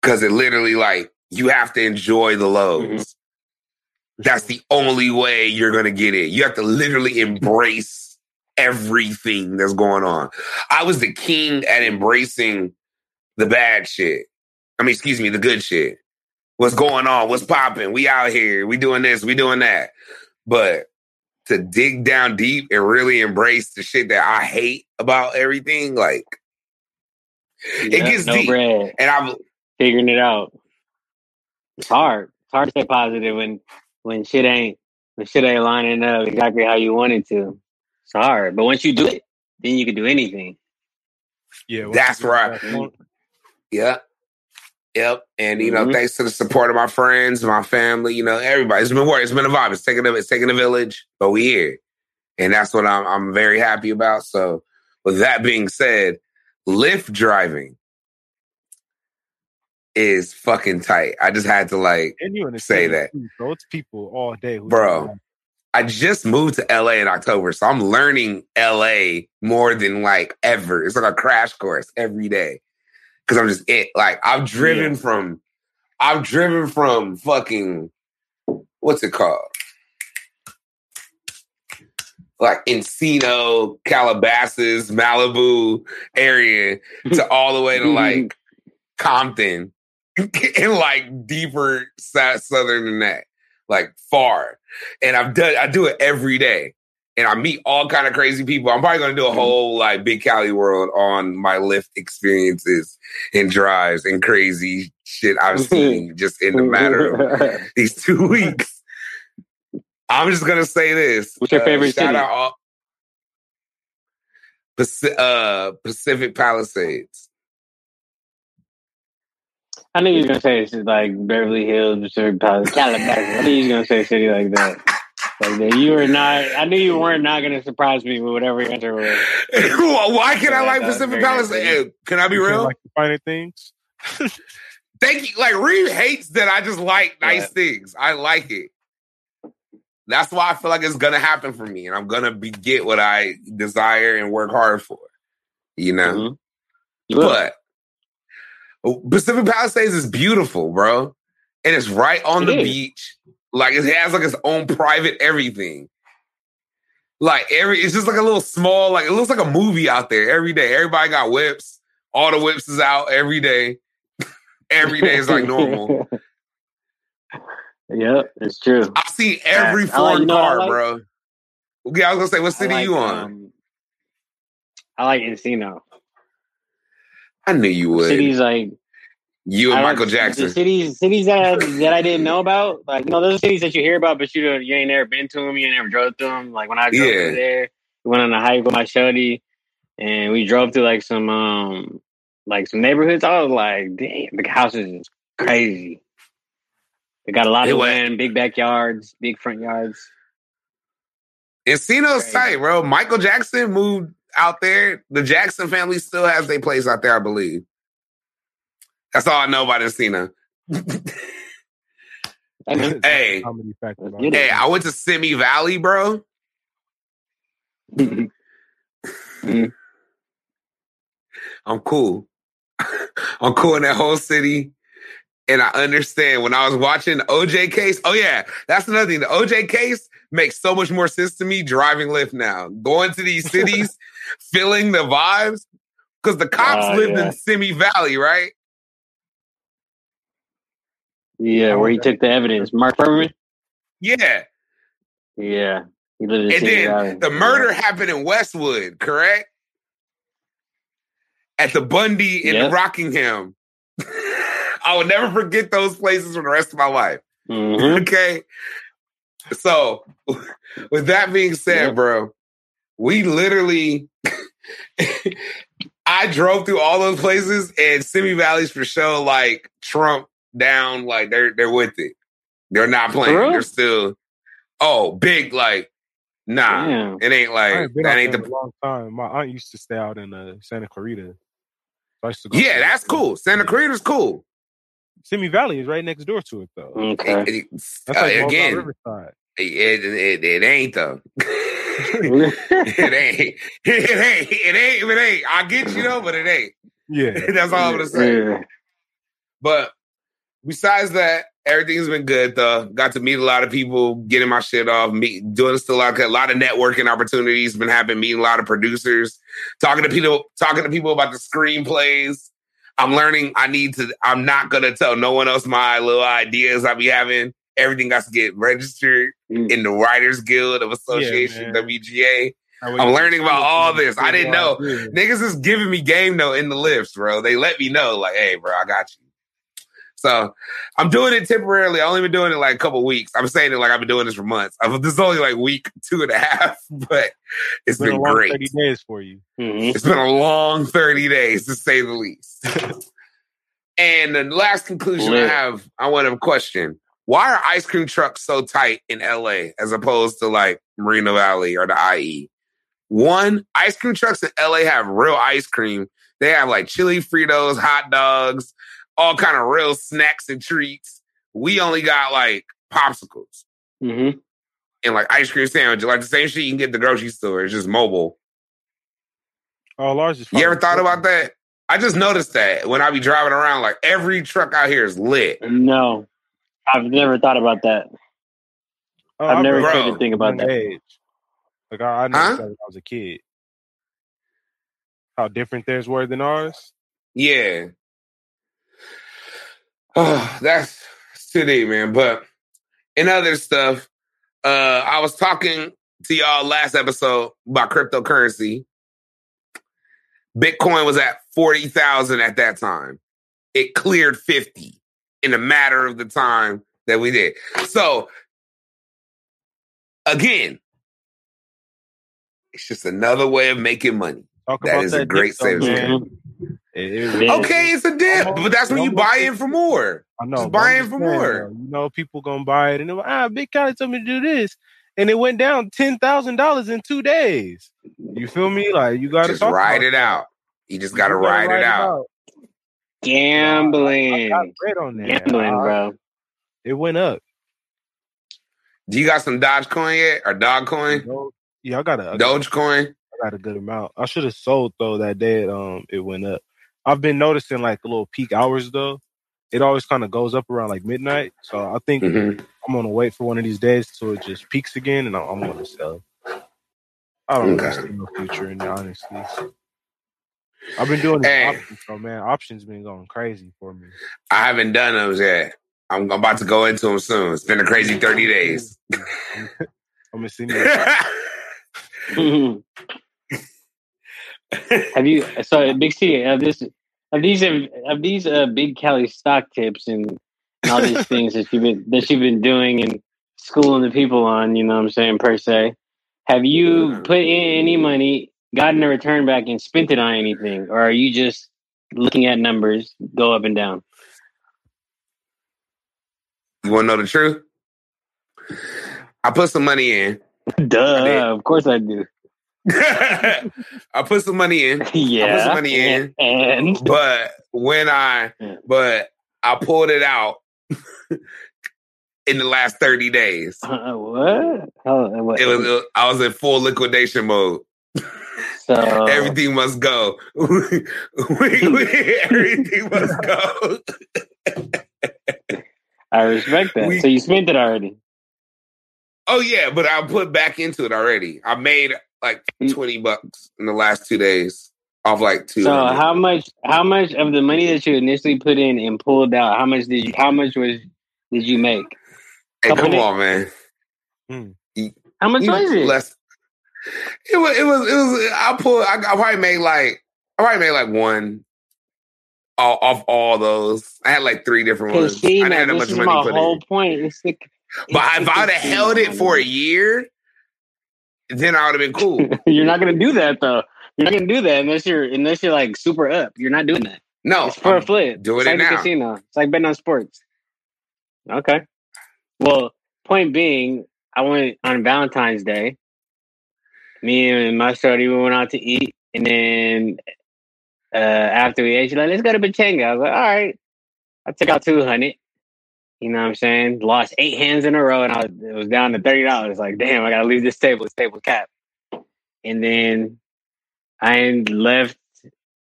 because it literally like you have to enjoy the lows. Mm-hmm. That's the only way you're gonna get it. You have to literally embrace everything that's going on. I was the king at embracing the bad shit. I mean, excuse me, the good shit. What's going on? What's popping? We out here. We doing this. We doing that. But to dig down deep and really embrace the shit that I hate about everything, like, It Yeah, gets no deep. bread. and I'm Figuring it out. It's hard. It's hard to stay positive when when shit ain't when shit ain't lining up exactly how you want it to. It's hard. But once you do it, then you can do anything. Yeah, That's right. back on- Yep. And you know, Mhm. thanks to the support of my friends, my family, you know, everybody. It's been work. It's been a vibe. It's taking a it's taking a village, but we here. And that's what I'm I'm very happy about. So with that being said, Lyft driving. is fucking tight. I just had to like And you in the Say that. too, So it's people all day. who Bro. I just moved to LA in October, so I'm learning LA more than like ever. It's like a crash course every day. Cause I'm just it. Like I've driven Yeah. from I've driven from fucking what's it called? Like Encino, Calabasas, Malibu area *laughs* to all the way to mm-hmm. like Compton *laughs* and like deeper south, southern than that, like far. And I've done, I do it every day, and I meet all kind of crazy people. I'm probably gonna do a whole like big Cali world on my Lyft experiences and drives and crazy shit I've *laughs* seen just in the matter of *laughs* these two *laughs* weeks. I'm just gonna say this. What's your favorite shout city? Out all, Paci- uh, Pacific Palisades. I knew you was gonna say it's like Beverly Hills, Pacific Palisades, Calabasas. I knew you was gonna say a city like that. Like that. You were not. I knew you weren't not gonna surprise me with whatever your answer was. Why can I like Pacific very nice Palisades? Hey, Can I be You real? Like the finer things. *laughs* Thank you. Like Reed hates that I just like nice Yeah. things. I like it. That's why I feel like it's gonna happen for me, and I'm gonna be get what I desire and work hard for. You know, Mhm. You but Pacific Palisades is beautiful, bro, and it's right on It the is. beach. Like it has like its own private everything. Like every, it's just like a little small, like it looks like a movie out there every day. Everybody got whips. All the whips is out every day. *laughs* every day is like normal. *laughs* yep, it's true. I've seen every like- foreign you know car, like? bro. Okay, I was gonna say, what city like, you on? um, I like Encino. I knew you would. Cities like you and Michael Jackson. cities, cities that that I didn't know about, like you know, those cities that you hear about, but you don't, you ain't never been to them, you ain't never drove through them. Like when I drove Yeah. through there, we went on a hike with my shorty, and we drove through like some um like some neighborhoods. I was like, damn, the houses is crazy. They got a lot It of was- land, big backyards, big front yards. Encino's Crazy. tight, bro. Michael Jackson moved out there. The Jackson family still has their place out there, I believe. That's all I know about Encino. I know. *laughs* Hey. factor. Let's about get it. hey, I went to Simi Valley, bro. *laughs* I'm cool. *laughs* I'm cool in that whole city. And I understand when I was watching the OJ case. Oh, yeah, that's another thing. The OJ case makes so much more sense to me driving Lyft now. Going to these cities, feeling the vibes. Because the cops Oh, lived yeah. in Simi Valley, right? Yeah, where he took the evidence, Mark Fuhrman. Yeah. Yeah, he lived And then the murder happened in Westwood, correct? At the Bundy in Yes. Rockingham. *laughs* I will never forget those places for the rest of my life. Mhm. *laughs* Okay. So, *laughs* with that being said, Yep. bro, we literally, I drove through all those places, and Simi Valley's for sure like Trump down, like they're they're with it. They're not playing. real? They're still, oh, big like, nah, Damn. it ain't like ain't been that ain't the in a long time. My aunt used to stay out in uh, Santa Clarita. So I used to go Yeah, to- that's cool. Santa Clarita's cool. Simi Valley is right next door to it, though. Okay. It- it- That's uh, like Walnut again, Riverside. it, it, it ain't though. *laughs* *laughs* it ain't. *laughs* It ain't. It ain't. It ain't. I get you though, but it ain't. Yeah, That's all I'm gonna say. Yeah. But besides that, everything's been good though. Got to meet a lot of people, getting my shit off, meet, doing still like a lot of networking opportunities been happening, meeting a lot of producers, talking to people, talking to people about the screenplays. I'm learning I need to, I'm not gonna tell no one else my little ideas I be having. Everything got to get registered Mm. in the Writers Guild of Association, man. WGA. I'm learning about all this. I didn't know. Niggas is giving me game though in the Lyfts, bro. They let me know, like, hey, bro, I got you. So I'm doing it temporarily. I only been doing it like a couple weeks. I'm saying it like I've been doing this for months. *laughs* I've, this is only like week two and a half, *laughs* but it's It's been, been, a long great. 30 days for you. Mhm. It's been a long 30 days to say the least. *laughs* and the last conclusion I have, I want to question. Why are ice cream trucks so tight in LA as opposed to like Moreno Valley or the IE? One, ice cream trucks in LA have real ice cream. They have like chili Fritos, hot dogs, all kind of real snacks and treats. We only got like popsicles Mm-hmm. and like ice cream sandwiches, like the same shit you can get at the grocery store. It's just mobile. Oh, Lars is. You ever thought about that? I just noticed that when I be driving around, like every truck out here is lit. No, I've never thought about that. Oh, I've I never remember Bro. tried to think about that. age. Like I, I know Huh? that when I was a kid. How different theirs were than ours. Yeah. Oh, *sighs* that's today, man. But in other stuff, uh, I was talking to y'all last episode about cryptocurrency. Bitcoin was at 40,000 at that time. It cleared 50 in a matter of the time that we did. So, again, it's just another way of making money. Talk That is a great savings. It- it- Okay, it's a dip, but that's when you buy in for more. I know. Just buy in for saying, more. You know, people gonna buy it, and they're like, ah, Big Cali told me to do this, and it went down ten thousand dollars in two days. You feel me? Like you gotta Just ride it out. You just got to gotta ride it out. I Gambling, got bread on that. gambling, I- bro. It went up. Do you got some Dogecoin yet or You Dogcoin? know? Yeah, I got a got, Dogecoin? I got a good amount. I should have sold though that day. Um, it went up. I've been noticing like a little peak hours though. It always kind of goes up around like midnight. So I think Mhm. I'm gonna wait for one of these days so it just peaks again, and I'm, I'm gonna sell. I don't Okay. really see no future in it, honestly. I've been doing these Hey. options, so man, options been going crazy for me. I haven't done those yet. I'm about to go into them soon. It's been a crazy 30 days. *laughs* I'm gonna send you. *laughs* *laughs* have you? So, Big C, have this, have these, have these uh, Big Cali stock tips and, and all these *laughs* things that you've been that you've been doing and schooling the people on? You know, what I'm saying per se. Have you put in any money, gotten a return back, and spent it on anything, or are you just looking at numbers go up and down? you want to know the truth? I put some money in. Duh, of course I do. *laughs* I put some money in, yeah, some money in. and, *laughs* but when I, but I pulled it out *laughs* in the last 30 days. uh, what? Oh, what? It was, it- I was in full liquidation mode. so Everything must go. We- we- Everything must go. I respect that. we- so you spent it already. Oh yeah, but I put back into it already. I made like twenty bucks in the last two days off like two. So how much? How much of the money that you initially put in and pulled out? How much did you? How much was did you make? Hey, come couple on, man. Hmm. How much was it? Less. It was. It was. It was. I pulled. I, I probably made like. I probably made like one. All, off all those, I had like three different ones. I Casino. didn't have that This much is money my put whole in. point. It's the, But if I'd have held it for a year, then I would have been cool. *laughs* you're not gonna do that though. You're not gonna do that unless you're unless you're like super up. You're not doing that. No, it's for a I'm flip. doing it's it like the now. casino. It's like betting on sports. Okay. Well, point being, I went on Valentine's Day. Me and my shorty we went out to eat, and then uh, after we ate, she's like, "Let's go to Pechanga." I was like, "All right." I took out two hundred. You know what I'm saying? Lost eight hands in a row, and I was, it was down to thirty dollars. Like, damn, I gotta leave this table. This table cap. And then I left.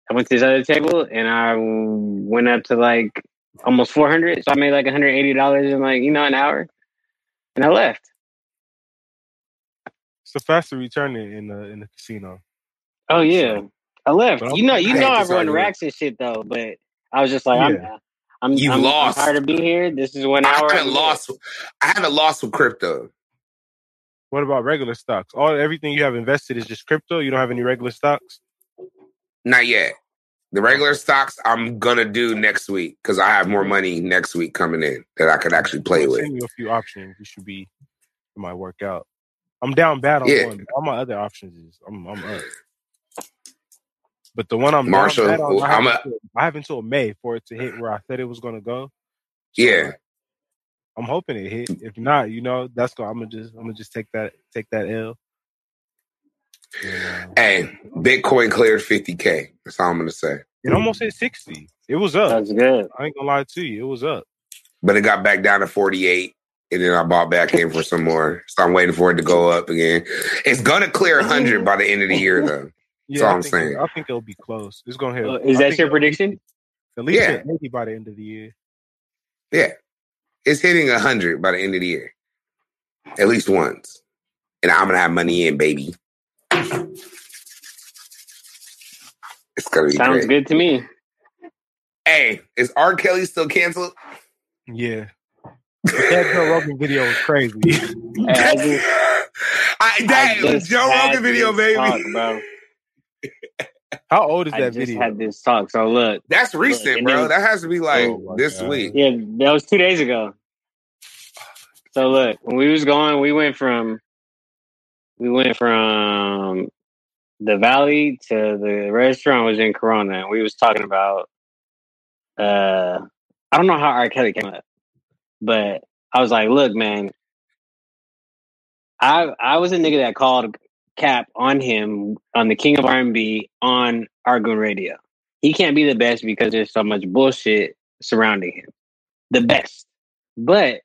I went to this other table, and I went up to like almost four hundred. So I made like one hundred eighty dollars in like you know an hour, and I left. It's a faster return in in the in the casino. Oh yeah, I left. You know, you I know, I run racks and shit though. But I was just like, I'm, I'm, You've I'm, lost. I'm tired of being here. This is one I haven't lost. I haven't lost with crypto. What about regular stocks? All everything you have invested is just crypto. You don't have any regular stocks. Not yet. The regular stocks I'm gonna do next week because I have more money next week coming in that I could actually play with. Send you a few options. You should be. It might work out. I'm down bad on Yeah. one. All my other options is I'm I'm up. But the one I'm Marshall, down bad on, I have, I'm a- until, I have until May for it to hit where I said it was going to go. So, Yeah. I'm hoping it hit. If not, you know, that's going. I'm gonna just I'm gonna just take that take that L. And, uh, Hey, Bitcoin cleared 50k. That's all I'm gonna say. it almost hit sixty. It was up. That's good. I ain't gonna lie to you. It was up. but it got back down to 48 and then I bought back in for some more. So I'm waiting for it to go up again. It's gonna clear 100 *laughs* by the end of the year though. Yeah, all I I'm think, saying. I think it'll be close. It's gonna hit. Uh, Is I that your it'll prediction? At least Yeah. hit 80 by the end of the year. Yeah. It's hitting 100 by the end of the year. At least once. And I'm gonna have money in, baby. It's gonna be Sounds great. good to me. Hey, is R. Kelly still canceled? Yeah. That Joe Rogan video was crazy. *laughs* Hey, I *laughs* just- I, that I Joe had Rogan video, baby. talk, bro. How old is I that just video? had this talk. So look, That's recent, and bro. That has to be like Oh this God. week. yeah, that was two days ago. So look, when we was going, we went from we went from the valley to the restaurant was in Corona, and we was talking about uh I don't know how R. Kelly came up, but I was like, look, man, I I was a nigga that called cap on him on the King of R and B on Argoon Radio. He can't be the best because there's so much bullshit surrounding him. The best. But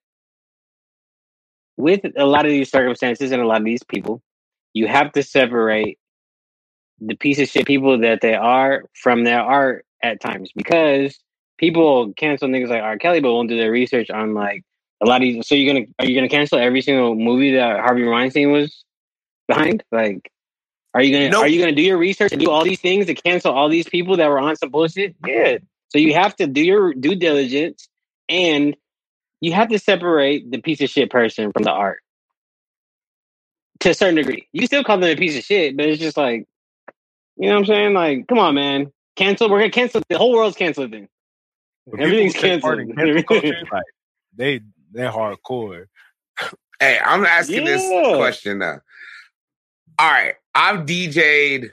with a lot of these circumstances and a lot of these people, you have to separate the piece of shit people that they are from their art at times because people cancel niggas like R. Kelly but won't do their research on like a lot of these so you're gonna are you gonna cancel every single movie that Harvey Weinstein was behind? Like are you gonna Nope. are you gonna do your research and do all these things to cancel all these people that were on some bullshit? Yeah. So you have to do your due diligence and you have to separate the piece of shit person from the art to a certain degree. You still call them a piece of shit, but it's just like, you know what I'm saying? Like, come on, man. Cancel. We're gonna cancel. The whole world's canceled. Then But everything's people take part canceled. cancel culture, *laughs* like, they they're hardcore. Hey, I'm asking this question now. All right, I've DJ'd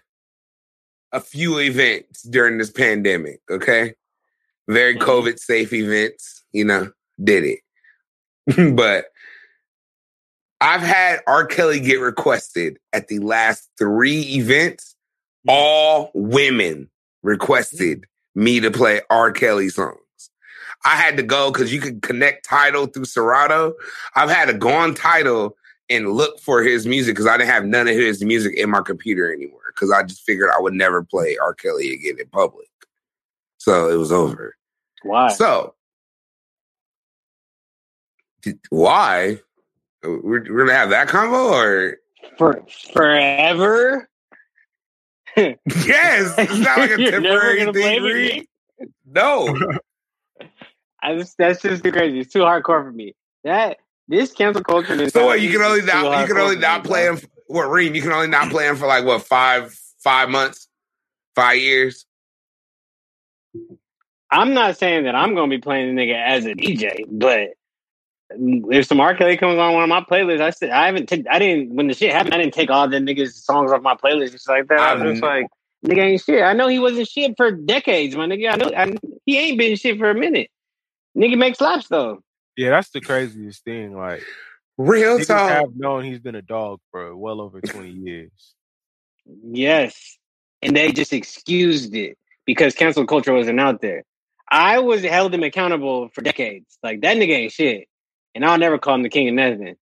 a few events during this pandemic. Okay, very Mhm. COVID safe events. You know, did it, *laughs* but I've had R. Kelly get requested at the last three events. All women requested me to play R. Kelly songs. I had to go because you could connect Tidal through Serato. I've had to go on Tidal and look for his music because I didn't have none of his music in my computer anymore because I just figured I would never play R. Kelly again in public. So it was over. Why? So d- why? Uh, we're, we're gonna have that combo or For forever. *laughs* yes? It's not like a *laughs* temporary thing. No, *laughs* I just, that's just too crazy. It's too hardcore for me. That this cancel culture. Is so what? You can only not you can only not play him. What Reem? You can only not play him for like what five five months, five years. I'm not saying that I'm going to be playing the nigga as a DJ, but if some R. Kelly comes on one of my playlists, I said I haven't. T- I didn't when the shit happened. I didn't take all the niggas songs off my playlist just like that. I was just like, nigga ain't shit. I know he wasn't shit for decades, my nigga. I know I, he ain't been shit for a minute. Nigga makes slaps though. Yeah, that's the craziest thing. Like Real niggas talk. have known he's been a dog for well over twenty years. Yes. And they just excused it because cancel culture wasn't out there. I was held him accountable for decades. Like that nigga ain't shit. And I'll never call him the king of nothing.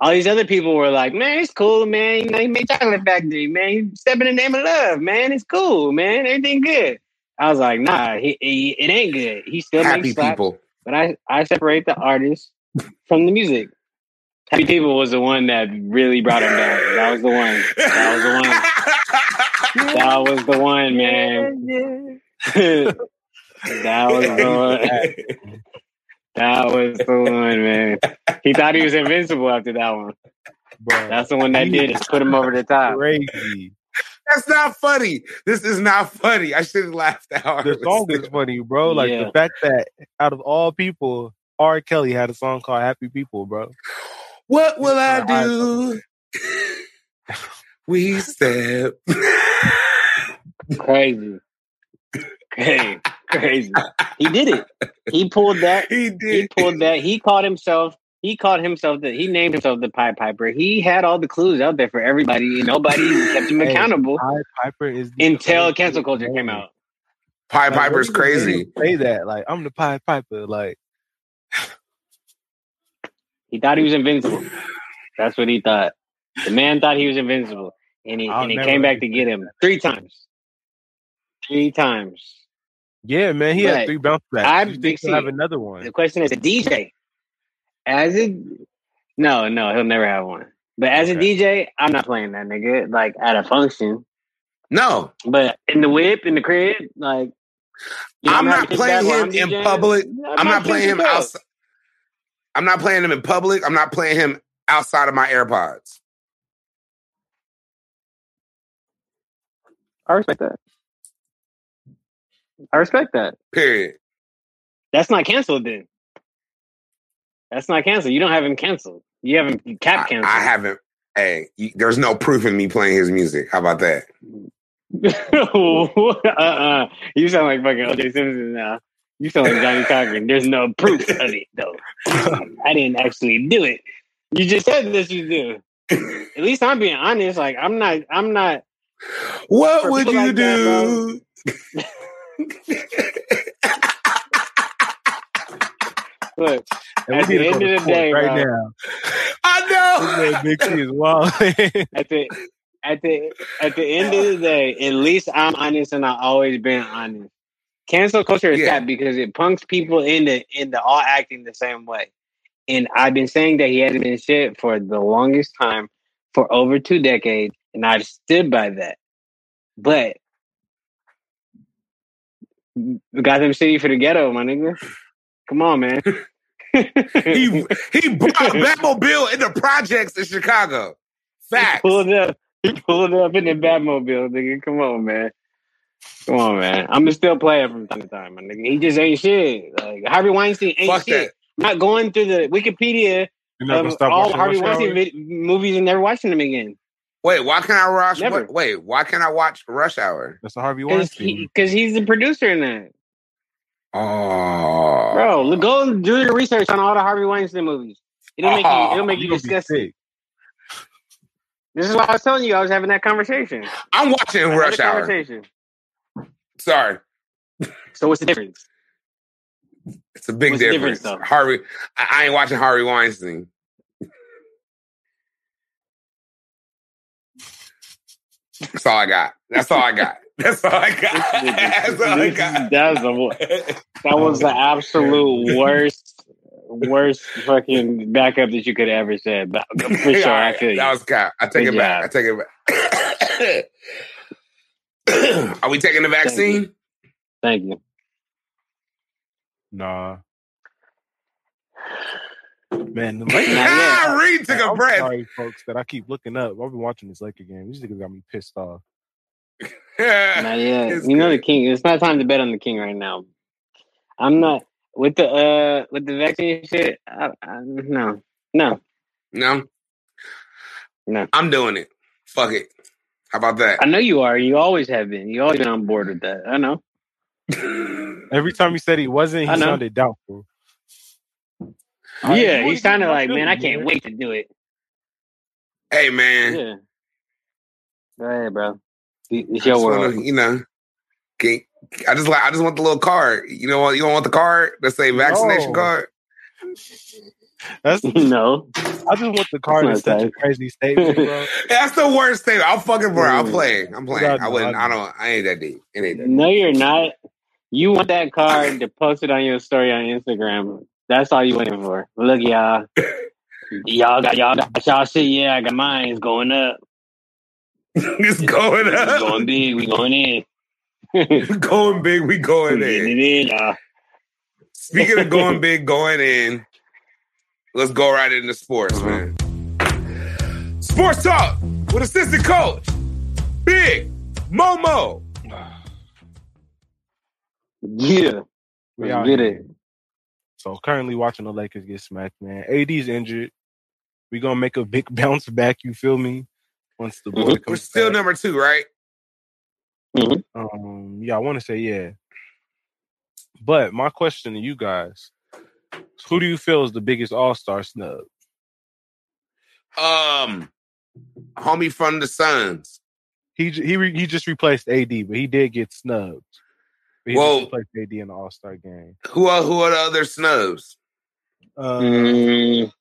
All these other people were like, man, it's cool, man. You know, he made chocolate factory, man. He step in the name of love, man. It's cool, man. Everything good. I was like, nah, he, he, it ain't good. He still Happy makes slaps, people. But I, I separate the artist from the music. Happy People was the one that really brought him back. That was the one. That was the one. *laughs* That was the one, man. *laughs* that was the one. That was the one, man. He thought he was invincible after that one. Bro, That's the one that did it. Put him over the top. crazy. That's not funny. This is not funny. I should have laughed that hard. The song is funny, bro. Like Yeah. the fact that out of all people, R. Kelly had a song called "Happy People," bro. What will I I- do? we step. Crazy. Crazy. Crazy. He did it. He pulled that. he He pulled that. He called himself. He called himself the. He named himself the Pied Piper. He had all the clues out there for everybody, and nobody *laughs* kept him Hey, accountable Pied Piper is the until coolest cancel culture name. came out. Pied Like, Piper's what even made crazy. Say that, like I'm the Pied Piper. Like He thought he was invincible. That's what he thought. The man thought he was invincible, and he I'll and he came back to get understand him three times. Three times. yeah, man, he had three bounce backs. I'm think he'll have another one. The question is, a DJ, as a no, no, he'll never have one. But as a DJ, I'm not playing that nigga like at a function. No, But in the whip, in the crib, like you know, I'm having not playing him I'm in DJing, public. that I'm might not playing him outside. I'm not playing him in public. I'm not playing him outside of my AirPods. I respect that. I respect that. Period. That's not canceled then. That's not canceled. You don't have him canceled. You have him cap canceled. I haven't. Hey, there's no proof in me playing his music. How about that? *laughs* uh-uh. You sound like fucking OJ Simpson now. You sound like Johnnie Cochran. There's no proof of it though. *laughs* I didn't actually do it. You just said that you do. At least I'm being honest. Like I'm not. I'm not. What would you like that, do? *laughs* Look, At the need to go end of the day, right bro. now. I know. Big C is wild. *laughs* at the at the at the end of the day, at least I'm honest, and I've always been honest. Cancel culture is Yeah. that because it punks people into into all acting the same way. And I've been saying that he hasn't been shit for the longest time, for over two decades, and I've stood by that. But Gotham City for the ghetto, my nigga. Come on, man. *laughs* he he brought *laughs* Batmobile into projects in Chicago. He pulled up. He pulled up in the Batmobile, nigga. Come on, man. Come on, man. I'm gonna still play it from time to time, my nigga. He just ain't shit. Like Harvey Weinstein ain't Fuck shit. that. Not going through the Wikipedia You're not gonna of stop all Harvey Weinstein vid- movies and never watching them again. Wait, why can't I watch? Never. What, wait, why can't I watch Rush Hour? That's a Harvey Because Weinstein. he, cause he's the producer in that. Oh, Bro, go do your research on all the Harvey Weinstein movies. It'll make you. It'll make you oh, You disgusted. This is why I was telling you I was having that conversation. I'm watching Rush Hour. conversation. Sorry, So what's the difference? it's a big What's difference. difference. Harvey, I, I ain't watching Harvey Weinstein. That's all I got. That's all I got. That's all I got. That's all I got. That was the That was the absolute *laughs* worst, worst fucking backup that you could ever say. But *laughs* for sure, I Alright, feel you. That was cap. I take Good it back. I take it back. *coughs* Are we taking the vaccine? Thank you. Nah. Man, the *laughs* Lakers. Not yet. Reed took a I'm breath. sorry, folks, that I keep looking up. I've been watching this Laker game. These niggas got me pissed off. Not *laughs* yet. It's You know good. the king. It's not time to bet on the king right now. I'm not with the uh with the vaccine shit. I, I, no, no, No, no. I'm doing it. Fuck it. How about that? I know you are. You always have been. You always been on board with that. I know. *laughs* Every time he said he wasn't, he sounded doubtful. yeah, you he sounded like, man, I can't wait to do it. hey man, Yeah. Go ahead, bro. It's I your just wanna, you know, can, I just like I just want the little card. You know what? You don't want the card that say vaccination No. card. That's *laughs* no. I just want the card That's is such a crazy *laughs* statement, bro. That's the worst thing. I'm fucking bro. I'm Mm. playing. I'm playing. I wouldn't. I I don't. I ain't that deep. It ain't that. No, you're not. You want that card to post it on your story on Instagram. That's all you waiting for. Look, y'all. *laughs* Y'all got y'all got y'all shit. Yeah, I got mine. It's going up. *laughs* it's going It's up. going big. We going in. *laughs* going big. We We going getting in. in, y'all. Speaking of going *laughs* big, going in. Let's go right into sports, uh-huh. man. Sports talk with assistant coach, Big Momo. Yeah. We Let's out get here. it. So currently watching the Lakers get smacked, man. AD's injured. We gonna make a big bounce back. You feel me? Once the boy Mhm. We're still back. number two, right? Um, yeah, I want to say yeah. But my question to you guys: Who do you feel is the biggest All Star snub? Um, homie from the Suns. He he re, he just replaced AD, but he did get snubbed. But he Whoa. just played KD in the All Star game. Who are who are the other snubs? Uh, Mm,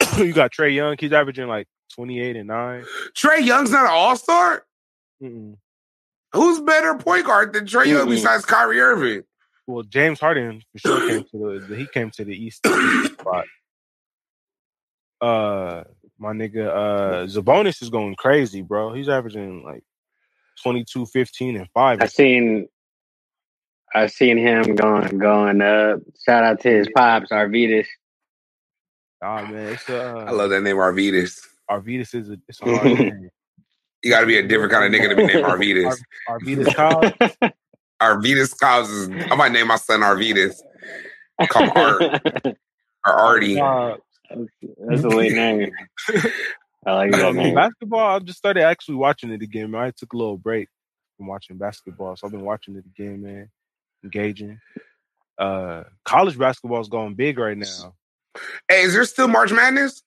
*coughs* you got Trae Young. He's averaging like twenty eight and nine. Trae Young's not an all star. Who's better point guard than Trae Young besides Kyrie Irving? Well, James Harden for sure came to the he came to the East *coughs* spot. Uh, my nigga, uh, Sabonis is going crazy, bro. He's averaging like 22, 15, and five. I seen, I seen him going going up. Shout out to his pops, Arvydas. Oh man, it's uh, I love that name Arvydas. Arvydas is a it's a hard name. You got to be a different kind of nigga to be named *laughs* Arvydas. Ar- Arvydas Kyle. *laughs* Arvydas Cobbs is. I might name my son Arvydas. Call him Art *laughs* or Artie. Uh, That's a late name. I like that name. basketball, I just started actually watching it again. Man. I took a little break from watching basketball, so I've been watching it again, man. Engaging. Uh, college basketball is going big right now. Hey, is there still March Madness?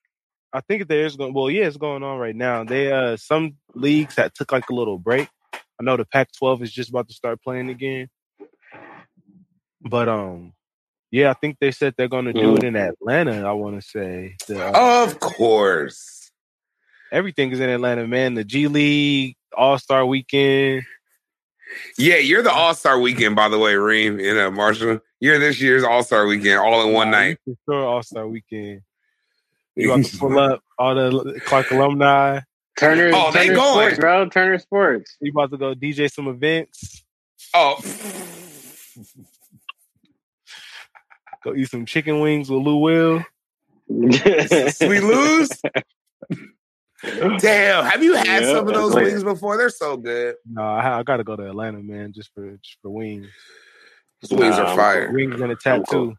I think there is going. Well, yeah, it's going on right now. They uh, some leagues that took like a little break. I know the Pac-12 is just about to start playing again, but um, yeah, I think they said they're going to do it in Atlanta. I want to say the, uh, Of course. everything is in Atlanta, man. The G League, All Star Weekend. Yeah, you're the All Star Weekend, by the way, Reem and uh, Marshall. You're this year's All Star Weekend, all in one night. sure, All Star Weekend. You about to *laughs* pull up all the Clark alumni. Turner, Oh, they Turner going. Sports, bro. Turner Sports. You about to go DJ some events. Oh, Go eat some chicken wings with Lou Will. *laughs* we lose. Damn, have you had Yeah, some of those wings before? They're so good. No, I, I got to go to Atlanta, man, just for just for wings. Those wings Nah, are fire. Wings and a tattoo.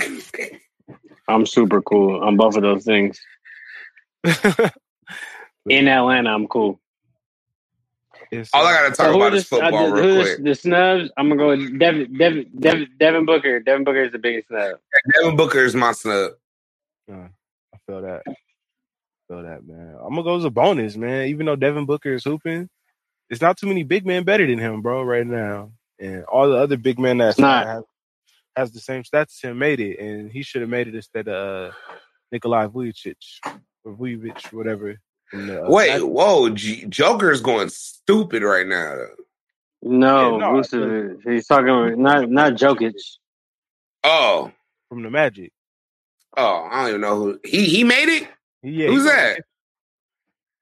cool. *laughs* tattoo. I'm super cool on both of those things. *laughs* In Atlanta, I'm cool. It's, All I uh, gotta talk So about are is the, uh, football the, real quick. the, the snubs? I'm gonna go with Devin, Devin, Devin, Devin Booker. Devin Booker is the biggest snub. Devin Booker is my snub. uh, I feel that. I feel that, man. I'm gonna go as a bonus, man. Even though Devin Booker is hooping, it's not too many big men better than him, bro, right now. And all the other big men that's It's not. have has the same stats as him made it, and he should have made it instead of uh, Nikolai Vujicic or Vujovic, whatever. from the, uh, Wait, Magic. whoa, G- Joker's going stupid right now. No, Yeah, no, Vucevic. he's talking about not not Jokic. Oh, from the Magic. oh, I don't even know who he he made it. He- yeah, Who's he gonna- that?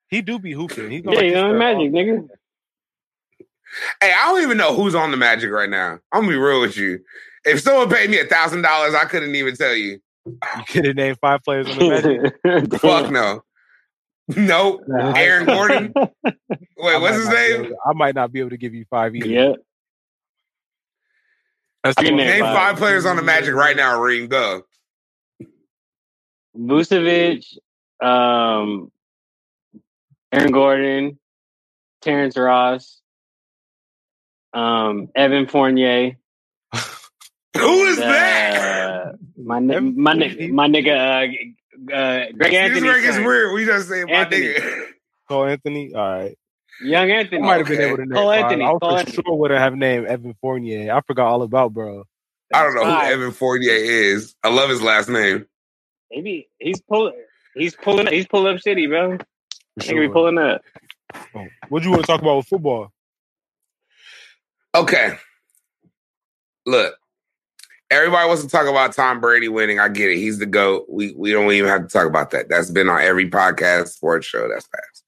He do be hooping. He's Yeah, he's on the Magic, nigga. Hey, I don't even know who's on the Magic right now. I'm gonna be real with you. If someone paid me a thousand dollars, I couldn't even tell you. You could have named five players on the Magic. *laughs* Fuck no. Nope. Aaron *laughs* Gordon. Wait, I what's his name? to- I might not be able to give you five either. yeah, That's I can the name one- Name five. five players on the Magic right now, Ring. Go. Vucevic, um, Aaron Gordon, Terrence Ross, um, Evan Fournier. *laughs* Who is and, that? uh, my ni- my Fournier? ni- my nigga, uh, uh, Greg Anthony, where it gets weird. We just say my Anthony. nigga. *laughs* Cole Anthony. All right. Young Anthony. I Anthony. might have been able to name Cole five. Anthony, I Cole for Anthony. sure would have named Evan Fournier. I forgot all about bro. I don't know who Evan Fournier is. I love his last name. Maybe he's pulling. He's pulling. He's pulling up city, bro. For He be pulling up. Oh, What do you want to talk about with football? Okay. Look, everybody wants to talk about Tom Brady winning. I get it. He's the GOAT. We we don't even have to talk about that. That's been on every podcast, sports show that's passed.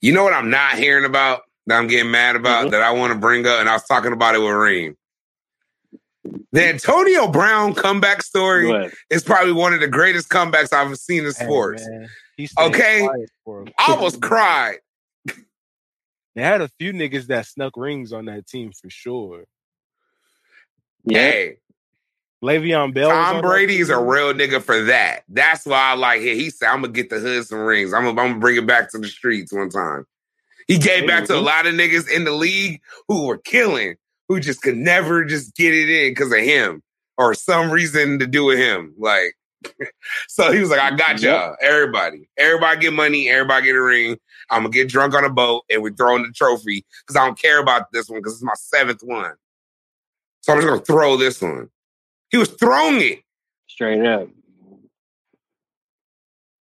You know what I'm not hearing about that I'm getting mad about Mhm. that I want to bring up, and I was talking about it with Reem. The Antonio Brown comeback story What? is probably one of the greatest comebacks I've seen in sports. man, he stayed Okay. quiet for a I almost cried. They had a few niggas that snuck rings on that team for sure. Yeah. Hey, Le'Veon Bell. Tom that Brady is a real nigga for that. That's why I like it. He said, I'm gonna get the hood some rings. I'm gonna, I'm gonna bring it back to the streets one time. He gave back to a Mhm. lot of niggas in the league who were killing, who just could never just get it in because of him or some reason to do with him. Like, *laughs* so he was like, I got y'all. Everybody. Everybody get money. Everybody get a ring. I'm gonna get drunk on a boat and we throw in the trophy because I don't care about this one because it's my seventh one. So I'm just gonna throw this one. He was throwing it. Straight up.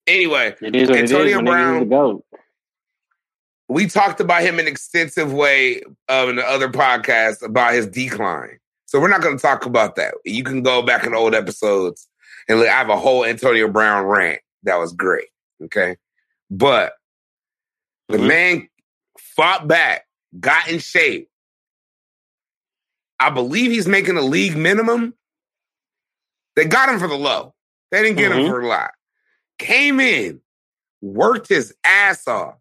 Anyway, It is Antonio it is. Brown- GOAT. we talked about him in extensive way um, in the other podcast about his decline. So we're not going to talk about that. You can go back in old episodes and I have a whole Antonio Brown rant that was great. Okay, but the Mhm. man fought back, got in shape. I believe he's making a league minimum. They got him for the low. They didn't get him Mhm. for a lot. Came in, worked his ass off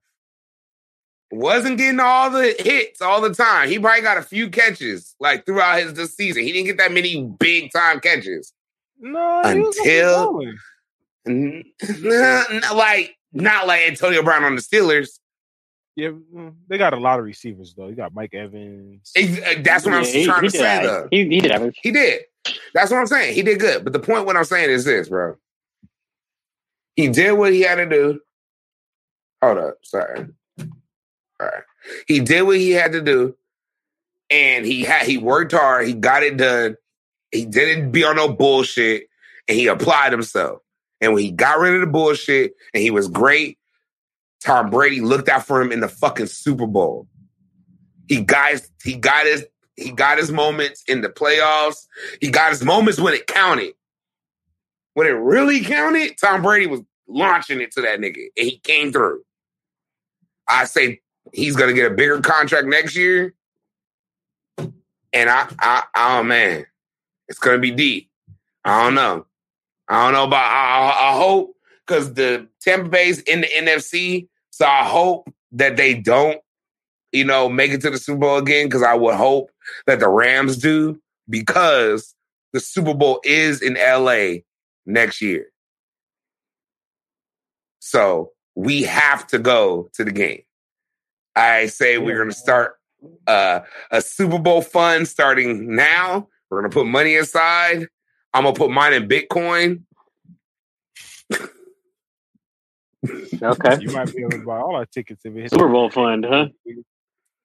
wasn't getting all the hits all the time. He probably got a few catches like throughout his this season. He didn't get that many big time catches. No, Until- balling. N- n- like not like Antonio Brown on the Steelers. yeah, mm, they got a lot of receivers though. You got Mike Evans. Ex- uh, That's what I'm Yeah, he- trying he to did say. all Though. He, he did average. he did. That's what I'm saying. He did good. But the point, what I'm saying is this, bro. He did what he had to do. Hold up, sorry. All right. He did what he had to do, and he had he worked hard. He got it done. He didn't be on no bullshit, and he applied himself. And when he got rid of the bullshit, and he was great, Tom Brady looked out for him in the fucking Super Bowl. He his, he got his he got his moments in the playoffs. He got his moments when it counted. When it really counted, Tom Brady was launching it to that nigga, and he came through. I say he's gonna get a bigger contract next year, and I, I, oh man, it's gonna be deep. I don't know. I don't know about. I, I, I hope because the Tampa Bay's in the NFC, so I hope that they don't, you know, make it to the Super Bowl again. Because I would hope that the Rams do because the Super Bowl is in LA next year. So we have to go to the game. I say we're going to start uh, a Super Bowl fund starting now. We're going to put money aside. I'm going to put mine in Bitcoin. Okay. You might be able to buy all our tickets if it hits. Super Bowl fund, huh?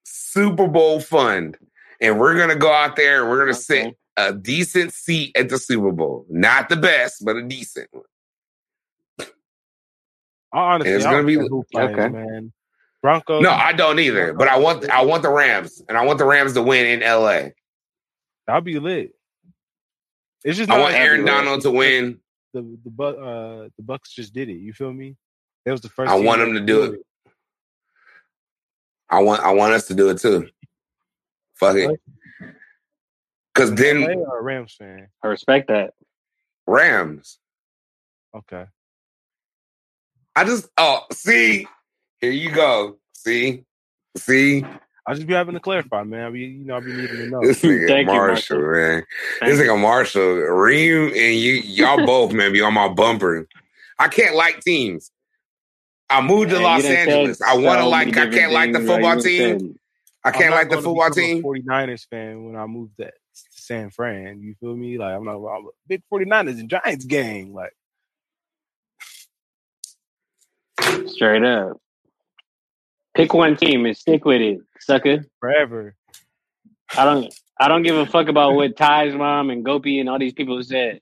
Super Bowl fund. And we're to go out there and we're going to sit a decent seat at the Super Bowl. Not the best, but a decent one. I honestly, It's I gonna be- care who plays, okay. man. Broncos. No, I don't either. But I want I want the Rams, and I want the Rams to win in LA. I'll be lit. It's just I want Aaron. Donald to win. the the uh the Bucks just did it. You feel me? That was the first. I want them to do did it. I want I want us to do it too. Fuck it. Cause LA then or Rams fan? I respect that. Rams. Okay. I just oh see, here you go. See, see, I just be having to clarify, man. I be you know I be needing to know. this nigga Thank you, Marshall, Marshall. man. Thank This you. nigga Marshall, Reem, and you, y'all both, man, be on my bumper. I can't like teams. I moved to Man, Los you done said Angeles. I want to like. I can't like the football You team. said- I can't like the football team. 49ers fan when I moved to San Fran. You feel me? Like I'm not I'm a big 49ers and Giants gang. Like Straight up. Pick one team and stick with it, sucker. forever. I don't I don't give a fuck about what Ty's mom and Gopi and all these people said.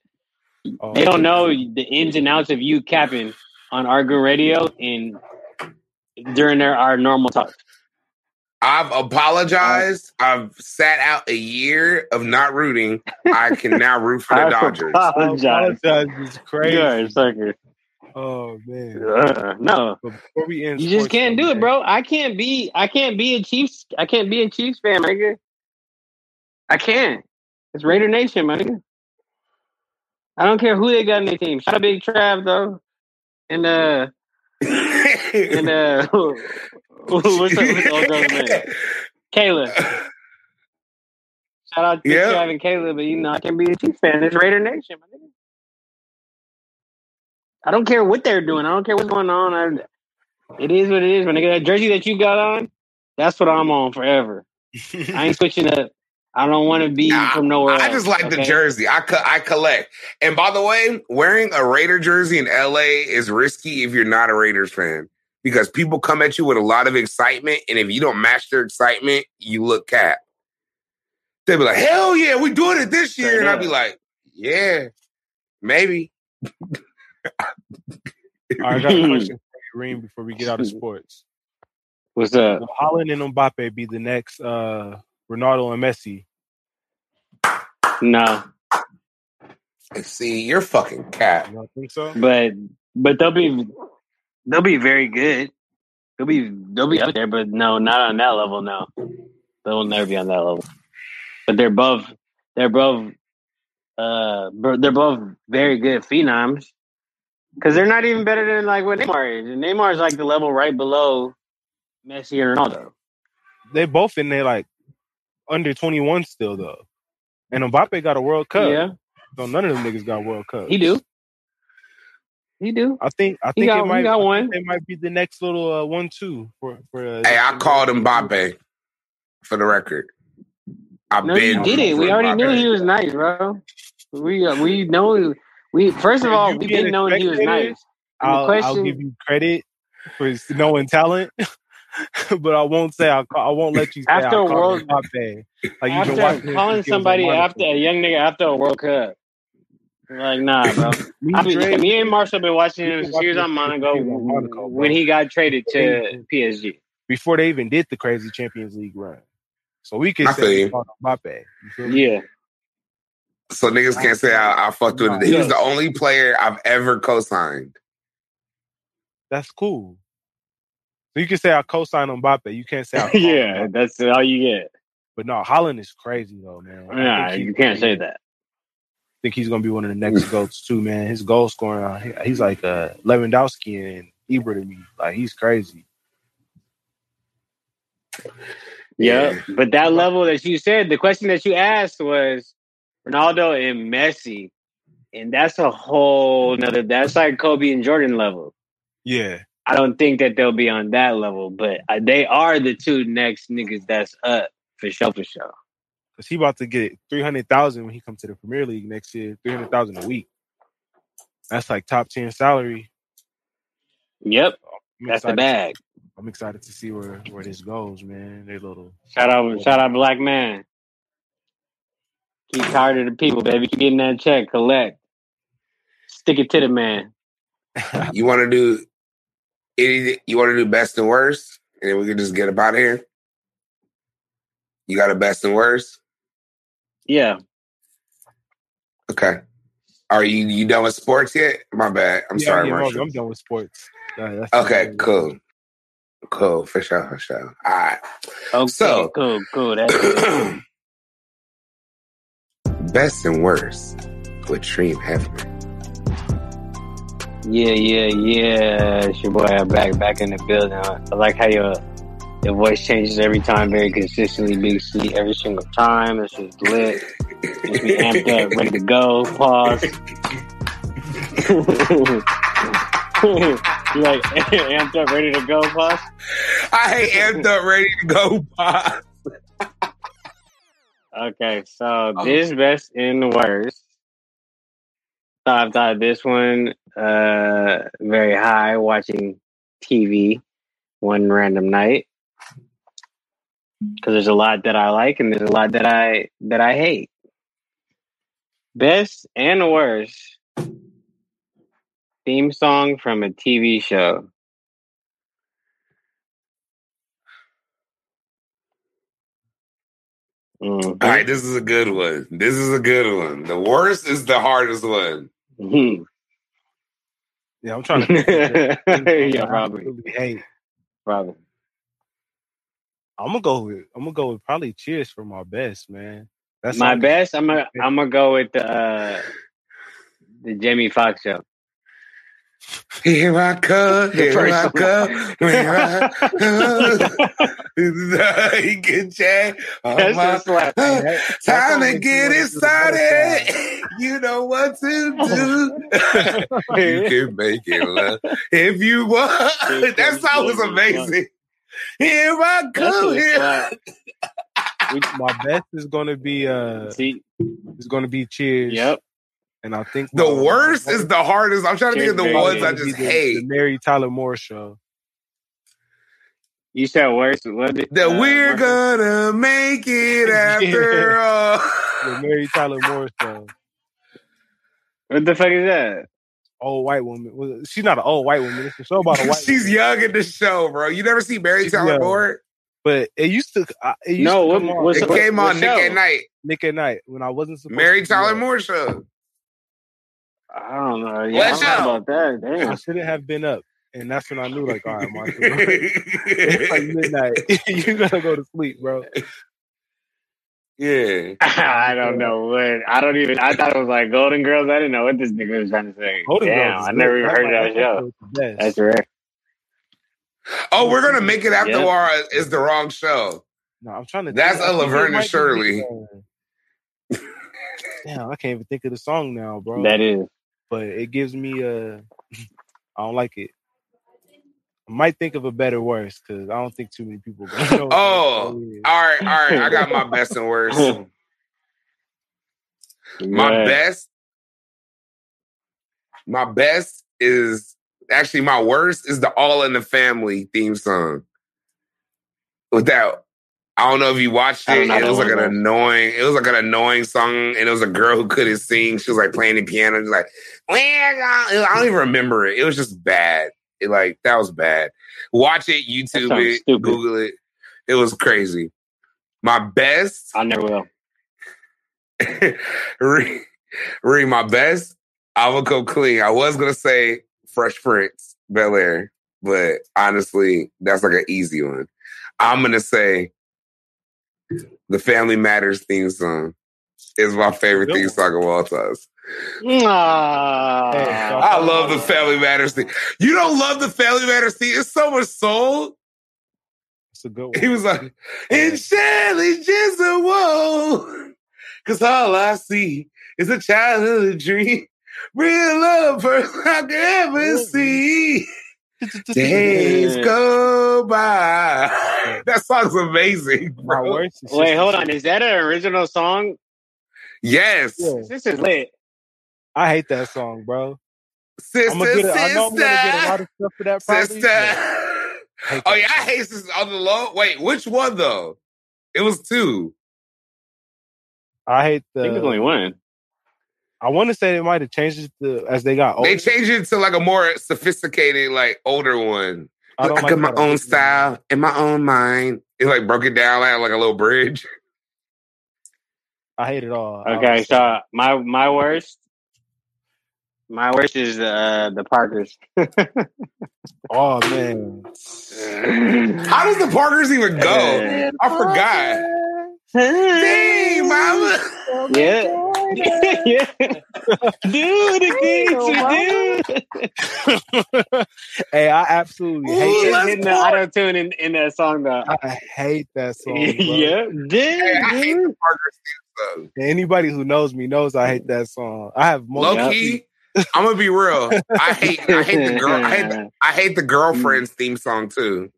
Oh, They don't know the ins and outs of you capping on Argo Radio and during their our normal talk. I've apologized. I've sat out a year of not rooting. I can now root for the *laughs* I Dodgers. Apologize. apologize. It's crazy. You are a sucker. Oh man. Uh, no. Before we end, You just can't talk, do it, bro. I can't be I can't be a Chiefs I can't be a Chiefs fan, nigga. I can't. It's Raider Nation, my nigga. I don't care who they got in their team. Shout out Big Trav though. And uh and uh *laughs* what's up with the old girl's name? Kayla. Shout out to Yeah. Trav and Kayla, but you know I can't be a Chiefs fan. It's Raider Nation, my nigga. I don't care what they're doing. I don't care what's going on. I, it is what it is. When they get that jersey that you got on, that's what I'm on forever. I ain't switching up. I don't want to be Nah, from nowhere. I else, just like the jersey. I co- I collect. And by the way, wearing a Raider jersey in LA is risky if you're not a Raiders fan because people come at you with a lot of excitement, and if you don't match their excitement, you look cap. they'd be like, "Hell yeah, we're doing it this year," and I'd be like, "Yeah, maybe." All right, I got a *laughs* question for you, Reem, before we get out of sports. What's up? Will Haaland and Mbappe be the next uh, Ronaldo and Messi? No, See, you're fucking cat. You don't think so? but but they'll be they'll be very good. They'll be they'll be up there, but no, not on that level. No, they'll never be on that level. But they're above. They're above. Uh, they're both very good phenoms because they're not even better than like what Neymar is. And Neymar is like the level right below Messi and Ronaldo. They both in there like under 21 still though. And Mbappe got a World Cup. Yeah, So none of them niggas got World Cup. he do. He do. I think I He think got- it he might got I think one. They might be the next little uh, one two for for. Uh, Hey, I called Mbappe for the record. I've No, you did it. We for already knew he was nice, bro. We uh, we know we first of all we didn't know he was nice. I'll, I'll question- give you credit for knowing talent, *laughs* *laughs* but I won't say I will I won't let you say After I a called World- Mbappe. Like you've been After calling since he was on somebody after a young nigga after a World Cup, like nah, bro. *laughs* Me, I mean, me and Marshall been watching We him been since he was on Monaco he was on Monaco, when he got traded to PSG. before they even did the crazy Champions League run, so we could I say you. Mbappe. You feel me? Yeah, So niggas can't say I, I fucked with it. He was the only player I've ever co-signed. That's cool. You can say I co-signed Mbappe. You can't say I *laughs* yeah, Mbappe. that's all you get. But no, Haaland is crazy though, man. I Nah, you can't say that. I think he's gonna be one of the *laughs* next goats too, man. His goal scoring, uh, he- he's like uh, Lewandowski and Ibra to me. Like he's crazy. Yeah, Yeah. but that level that you said, the question that you asked was Ronaldo and Messi, and that's a whole nother. That's like Kobe and Jordan level. Yeah, I don't think that they'll be on that level, but uh, they are the two next niggas that's up for sure, for sure. because he about to get three hundred thousand when he comes to the Premier League next year. Three hundred thousand a week. That's like top ten salary. Yep, I'm that's the excited- bag. I'm excited to see where where this goes, man. They little Shout out, shout out, black man. Keep tired of the people, baby. Keep getting that check, collect, stick it to the man. You want to do any? You want to do best and worst, and then we can just get about here. You got a best and worst? Yeah, Okay. Are you you done with sports yet? My bad. I'm Yeah, sorry, I'm, Marshall. I'm done with sports. Okay, cool. Cool, for sure, for sure. All right. okay, So- cool, cool. That's good. *clears throat* Best and worst with Dream Hefner. Yeah, yeah, yeah. It's your boy back back in the building. I like how your your voice changes every time, very consistently, Big C, every single time. It's just lit. Just be amped up, ready to go. Pause. *laughs* you like *laughs* amped up, ready to go, pause? I hate amped up, ready to go. Bob. Okay, so oh. this best and worst. So I thought of this one uh very high watching TV one random night. Cause there's a lot that I like and there's a lot that I that I hate. Best and worst theme song from a TV show. Mhm. All right, this is a good one. This is a good one. The worst is the hardest one. Mhm. Yeah, I'm trying to. Think *laughs* yeah, probably, hate. probably. I'm gonna go with. I'm gonna go with probably Cheers for my best, man. That's My best. I'm gonna *laughs* I'm gonna go with the uh, the Jamie Foxx show. Here I come, here first I one. come, here I come. *laughs* he can check on That's my just like time to get it started. *laughs* You know what to do. *laughs* you can make it love if you want. That song was amazing. Here I That's come, here. my best is gonna be. Uh, See, is gonna be Cheers. yep. And I think The my- worst my- is the hardest. I'm trying to think of the ones. I just hate. The Mary Tyler Moore show. You said worse. What did, That uh, we're worse- gonna make it after *laughs* Yeah. all. The Mary Tyler Moore show. What the fuck is that? Old white woman. She's not an old white woman. It's a show about a *laughs* white She's woman. young in the show, bro. You never see Mary She's Tyler young. Moore? But it used to. I- It used No, to what- on It came what on Nick show? at Night. Nick at Night when I wasn't supposed Mary to Tyler. Moore show. I don't know. Yeah, What I don't show? know about that. I shouldn't have been up, and that's when I knew, like, all right, Marshall, bro. *laughs* it's like midnight. *laughs* *laughs* you gotta go to sleep, bro. yeah. I don't know what. I don't even. I thought it was like Golden Girls. I didn't know what this nigga was trying to say. Golden Damn, Girls I never good. even heard of that show. that's the. That's rare. Oh, we're gonna make it after Yeah. war is the wrong show. No, I'm trying to. That's think- I a Laverne and Shirley. Nick, Damn, I can't even think of the song now, bro. That is. But it gives me a. *laughs* I don't like it. I might think of a better worse because I don't think too many people. *laughs* Gonna know Oh, that is. All right, all right. I got my best and worst. *laughs* My Yeah. best, my best is actually my worst is the All in the Family theme song. With that, I don't know if you watched it. It was like an annoying. It was like an annoying song, and it was a girl who couldn't sing. She was like playing the piano, like I don't even remember it. It was just bad. It like that was bad. Watch it, YouTube it, stupid. Google it. It was crazy. My best. I never will. *laughs* Re, Re, my best. I will go clean. I was gonna say Fresh Prince, Bel Air, but honestly, that's like an easy one. I'm gonna say the Family Matters theme song is my favorite theme song of all time. Nah. Hey, I love the Family Matters theme. You don't love the Family Matters theme? It's so much soul. It's a good one. He was like, and Shelley's just a whoa. Cause all I see is a childhood dream. Real love first I could ever see. *laughs* Days *laughs* go by. *laughs* That song's amazing. My Bro. worst. Wait, hold on. Is that an original song? Yes. Yeah. This is lit. I hate that song, bro. Sister, I'm gonna get. A, I know I'm gonna get a lot sister, of stuff for that. Probably, sister. but Oh that yeah, I hate this on the low. Wait, which one though? It was two. I hate I think it's the. only one. I want to say they might have changed it to, as they got older. They changed it to like a more sophisticated, like older one. I I, don't like got my own original. style in my own mind. It like broke it down like, like a little bridge. I hate it all. Okay, was- so my my worst, my worst is uh, the Parkers. *laughs* oh man, *laughs* How does the Parkers even go? I forgot. Hey, mama. Yeah. *laughs* yeah. Do the things you do. hey, I absolutely hate Ooh, Just let's hitting the auto tune in, in that song though. I hate that song. *laughs* Bro. yeah. Hey, I hate the Parkers theme And Anybody who knows me knows I hate that song. I have song. more. Low key, I'm gonna be real. I hate I hate the girl I hate the, *laughs* I hate the mm. girlfriend's theme song too.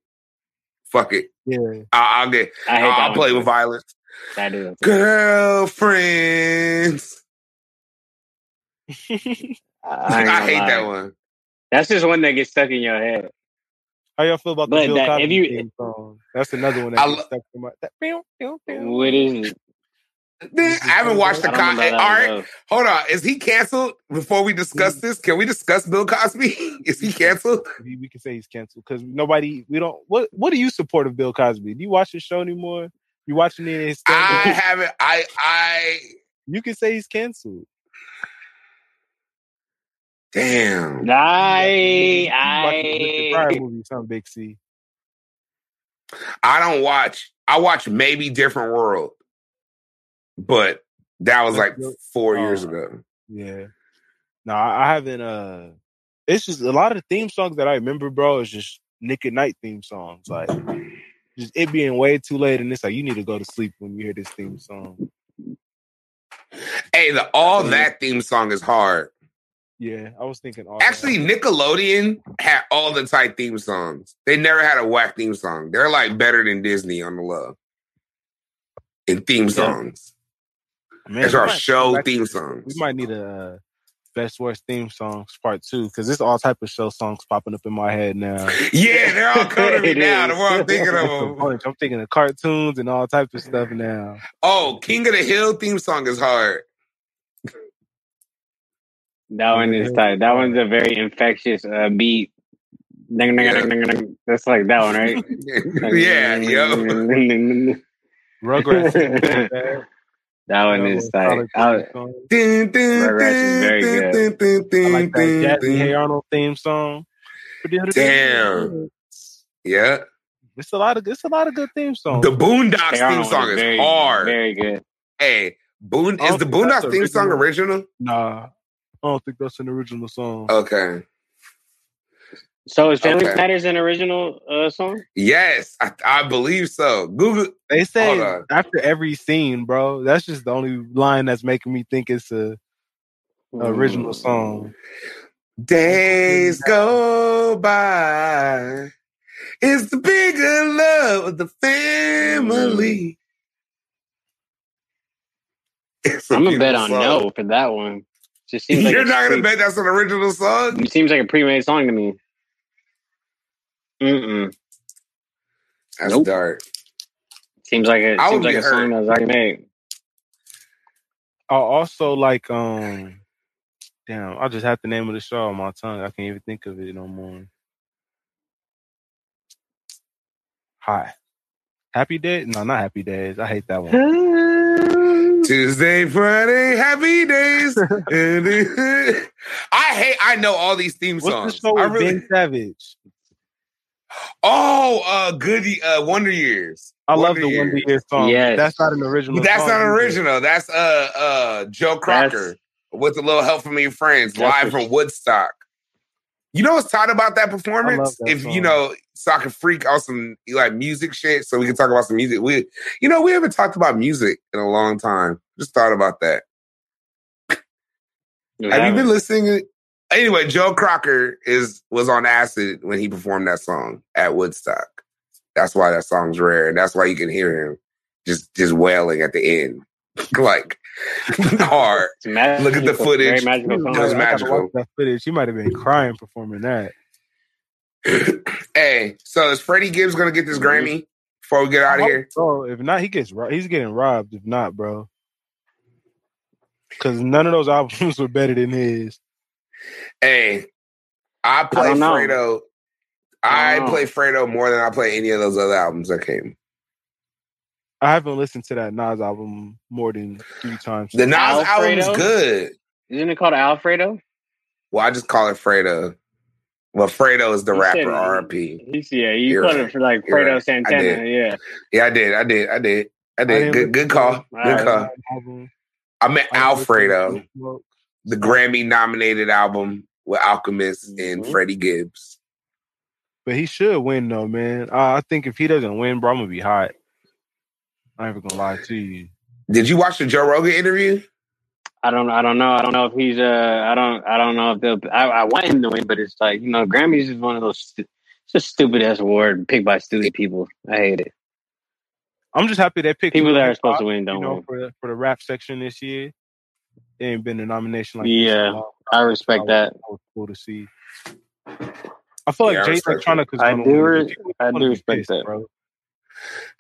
Fuck it. Yeah, I, I'll get I hate I'll, that I'll one play too. with violence. I do. Girlfriends. I, I, hate lie. that one. That's just one that gets stuck in your head. how y'all feel about the But Bill that- Cosby if you- theme song? That's another one I that lo- gets stuck in my. That. What is it? I haven't watched the I don't con. remember All that right, one, though. hold on. Is he canceled? Before we discuss Mm. this, can we discuss Bill Cosby? *laughs* Is he canceled? We, we can say he's canceled because nobody. We don't. What What do you support of Bill Cosby? Do you watch his show anymore? You watching it? in His I stand-up? haven't. I I you can say he's canceled. damn. I You watch the Richard Pryor I movie, some big C. I don't watch. I watch maybe Different World, but that was like four Oh. years ago. Yeah. No, I, I haven't. Uh, it's just a lot of the theme songs that I remember, bro. Is just Nick at Night theme songs, like just it being way too late, and it's like you need to go to sleep when you hear this theme song. Hey, the all that theme song is hard. Yeah, I was thinking. All that. Actually, Nickelodeon had all the tight theme songs. They never had a whack theme song. They're like better than Disney on the love in theme songs. Man, That's we our might- show we might- theme We might need a uh, best worst theme songs part two because there's all type of show songs popping up in my head now. *laughs* Yeah, they're all coming to me *laughs* now. The more I'm thinking *laughs* of them. I'm thinking of cartoons and all types of stuff now. Oh, King of the Hill theme song is hard. That one is tight. That one's a very infectious uh, beat. Ding, ding, ding, ding, ding. That's like that one, right? yeah, yo. Rugrats. Is bad. that one That is was tight. solid I, theme. Dun, dun, Rugrats is very good. dun, dun, I like that Jazzy dun. Hey Arnold theme song. Damn. Yeah. It's a lot of it's a lot of good theme songs. The Boondocks Hey theme song is very, hard. Very good. Hey, Boon is the Boondocks theme song original? Nah, I don't think that's an original song. Okay. So is Family Okay. Matters an original uh, song? Yes, I, I believe so. Google. They say after every scene, bro. That's just the only line that's making me think it's a, a original song. Days go by. It's the bigger love of the family. It's a I'm gonna bet beautiful on song. no for that one. Just seems like You're not gonna pre- bet that's an original song? It seems like a pre-made song to me. Mm-mm. That's Nope. dark. Seems like a I seems would like be a song hurt. that was already made. I also like um damn, I just have the name of the show on my tongue. I can't even think of it no more. Hi. Happy Days? No, not Happy Days. I hate that one. *laughs* Tuesday, Friday, happy days. *laughs* *laughs* I hate. I know all these theme songs. What's the songs. show I with really. Ben Savage? Oh, uh, good. Uh, Wonder Years. I love the Wonder Wonder Years. Years song. Yes. That's not an original But that's song not either. original. That's uh uh Joe Cocker with a little help from your friends, live a- from Woodstock. You know what's tight about that performance? that if song. you know, so I can freak out some like music shit, so we can talk about some music. We, you know, we haven't talked about music in a long time. Just thought about that. Have you been listening? Anyway, Joe Cocker is was on acid when he performed that song at Woodstock. That's why that song's rare, and that's why you can hear him just just wailing at the end, *laughs* like *laughs* hard. Look at the footage. Very magical It was magical. That footage. She might have been crying performing that. *clears throat* hey, so is Freddie Gibbs gonna get this mm-hmm. Grammy before we get out of here? Oh, if not, he gets he's getting robbed. If not, bro, because none of those *laughs* albums were better than his. Hey, I play don't. Fredo. I, I play Fredo more than I play any of those other albums that came. I haven't listened to that Nas album more than three times. The Nas Alfredo? album's good. Isn't it called Alfredo? Well, I just call it Fredo. Well, Fredo is the You said rapper. it. RP. He's, yeah, you You're called right. it for like You're Fredo right. I Santana. did. Yeah. Yeah, I did. I did. I did. I I did. didn't Good. Good call. Good call. Album. I meant I didn't listen to Alfredo, Pink Smoke. The Grammy nominated album with Alchemist and Mhm. Freddie Gibbs. But he should win though, man. Uh, I think if he doesn't win, bro, I'm gonna be hot. I ain't even gonna lie to you. Did you watch the Joe Rogan interview? I don't. I don't know. I don't know if he's. Uh. I don't. I don't know if they'll. I, I want him to win, but it's like you know, Grammys is one of those. Stu- it's a stupid ass award picked by stupid people. I hate it. I'm just happy they picked People that are supposed to win you don't know, win. for the, for the rap section this year. It ain't been a nomination like this Yeah, in a long I respect that. That was cool to see. I feel like Yeah, Jay respect Electronica is I gonna do win. re- If he wins, I do respect pissed, that. bro.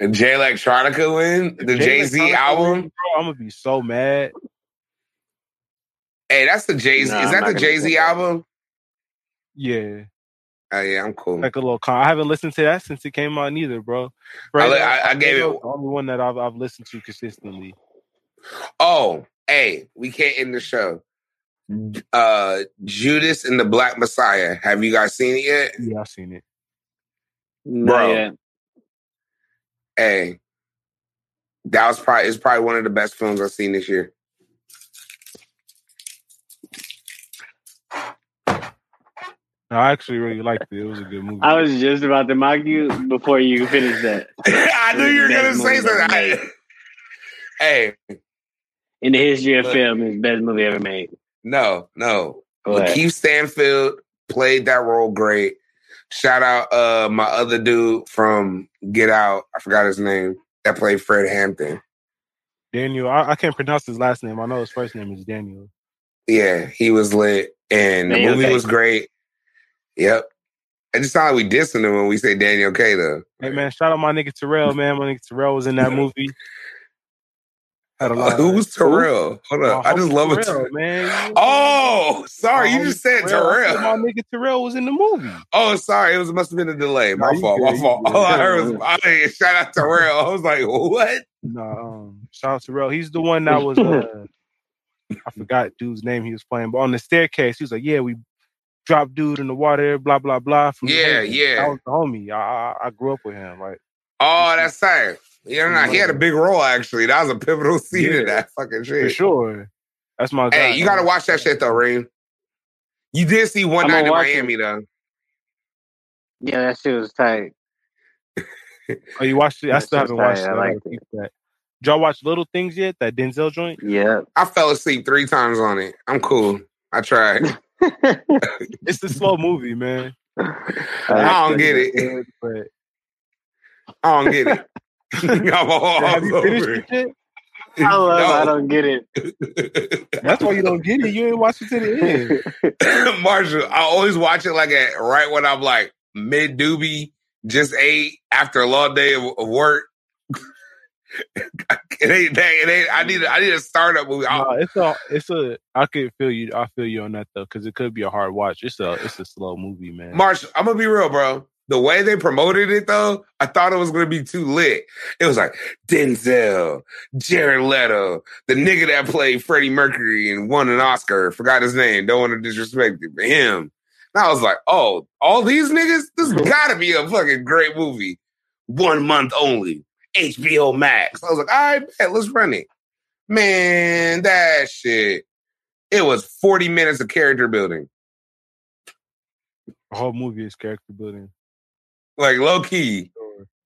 And Jay Electronica win the Jay Jay Z album. wins, bro, I'm gonna be so mad. Hey, that's the Jay Z. Nah, is that the Jay Z album? Yeah, Oh yeah, I'm cool. like a little. Con- I haven't listened to that since it came out neither, bro. I, I, I gave it. the only one that I've, I've listened to consistently. Oh, hey, we can't end the show. Uh, Judas and the Black Messiah. Have you guys seen it yet? Yeah, I've seen it. Not Bro. yet. Hey, that was probably it's probably one of the best films I've seen this year. No, I actually really liked it. It was a good movie. I was just about to mock you before you finished that. *laughs* I knew you were gonna say movie something. I- *laughs* hey, In the history of Look. film, it's the best movie ever made. no, no. Go ahead. Lakeith Stanfield played that role great. Shout out uh my other dude from Get Out. I forgot his name. That played Fred Hampton. Daniel. I, I can't pronounce his last name. I know his first name is Daniel. Yeah, he was lit, and the movie K. was great. Yep. It just sounded like we dissing him when we say Daniel K. Though. Hey man, shout out my nigga Terrell, man. My nigga Terrell was in that *laughs* movie. Had a lot. *laughs* Who's Terrell? Hold up, I just love it. Terrell, man. Oh, sorry, you just said I Terrell. said My nigga Terrell was in the movie. Oh, sorry, it was must have been a delay. My you fault. good, My fault. All I heard was hey, shout out to Terrell. I was like, what? No, um, shout out Terrell. He's the one that *laughs* was. Uh, I forgot dude's name he was playing, but on the staircase, he was like, "Yeah, we dropped dude in the water, blah blah blah." Yeah, yeah. That was the homie. I, I I grew up with him. Like, Oh, that's sad. Yeah, nah, he had a big role actually. That was a pivotal *laughs* scene in that fucking shit. for sure, that's my. Hey, guy. you gotta watch that shit though, Reem. You did see one I'm night gonna in watch it. Miami though. Yeah, that shit was tight. *laughs* Oh, you watched it? I still haven't watched tight. it. I I it. keep that. Did y'all watch Little Things yet? That Denzel joint? Yeah. I fell asleep three times on it. I'm cool. I tried. *laughs* It's a slow movie, man. I don't get it. But I don't get it. I'm *laughs* all have you finished over it yet? *laughs* I love. I don't get it. *laughs* That's why you don't get it. You ain't watched it to the end. Marshall, I always watch it like at right when I'm like mid doobie, just ate after a long day of, of work. it ain't that. It ain't. I need. A, I need a startup movie. I- No, it's a, it's a. I could feel you. I feel you on that though, because it could be a hard watch. It's a, it's a slow movie, man. Marshall, I'm gonna be real, bro. The way they promoted it, though, I thought it was gonna be too lit. It was like Denzel, Jared Leto, the nigga that played Freddie Mercury and won an Oscar. Forgot his name. Don't want to disrespect him. And I was like, oh, all these niggas. This mm-hmm. gotta be a fucking great movie. One month only. HBO Max. I was like, all right, bet, let's run it. Man, that shit. It was 40 minutes of character building. The whole movie is character building. Like low key.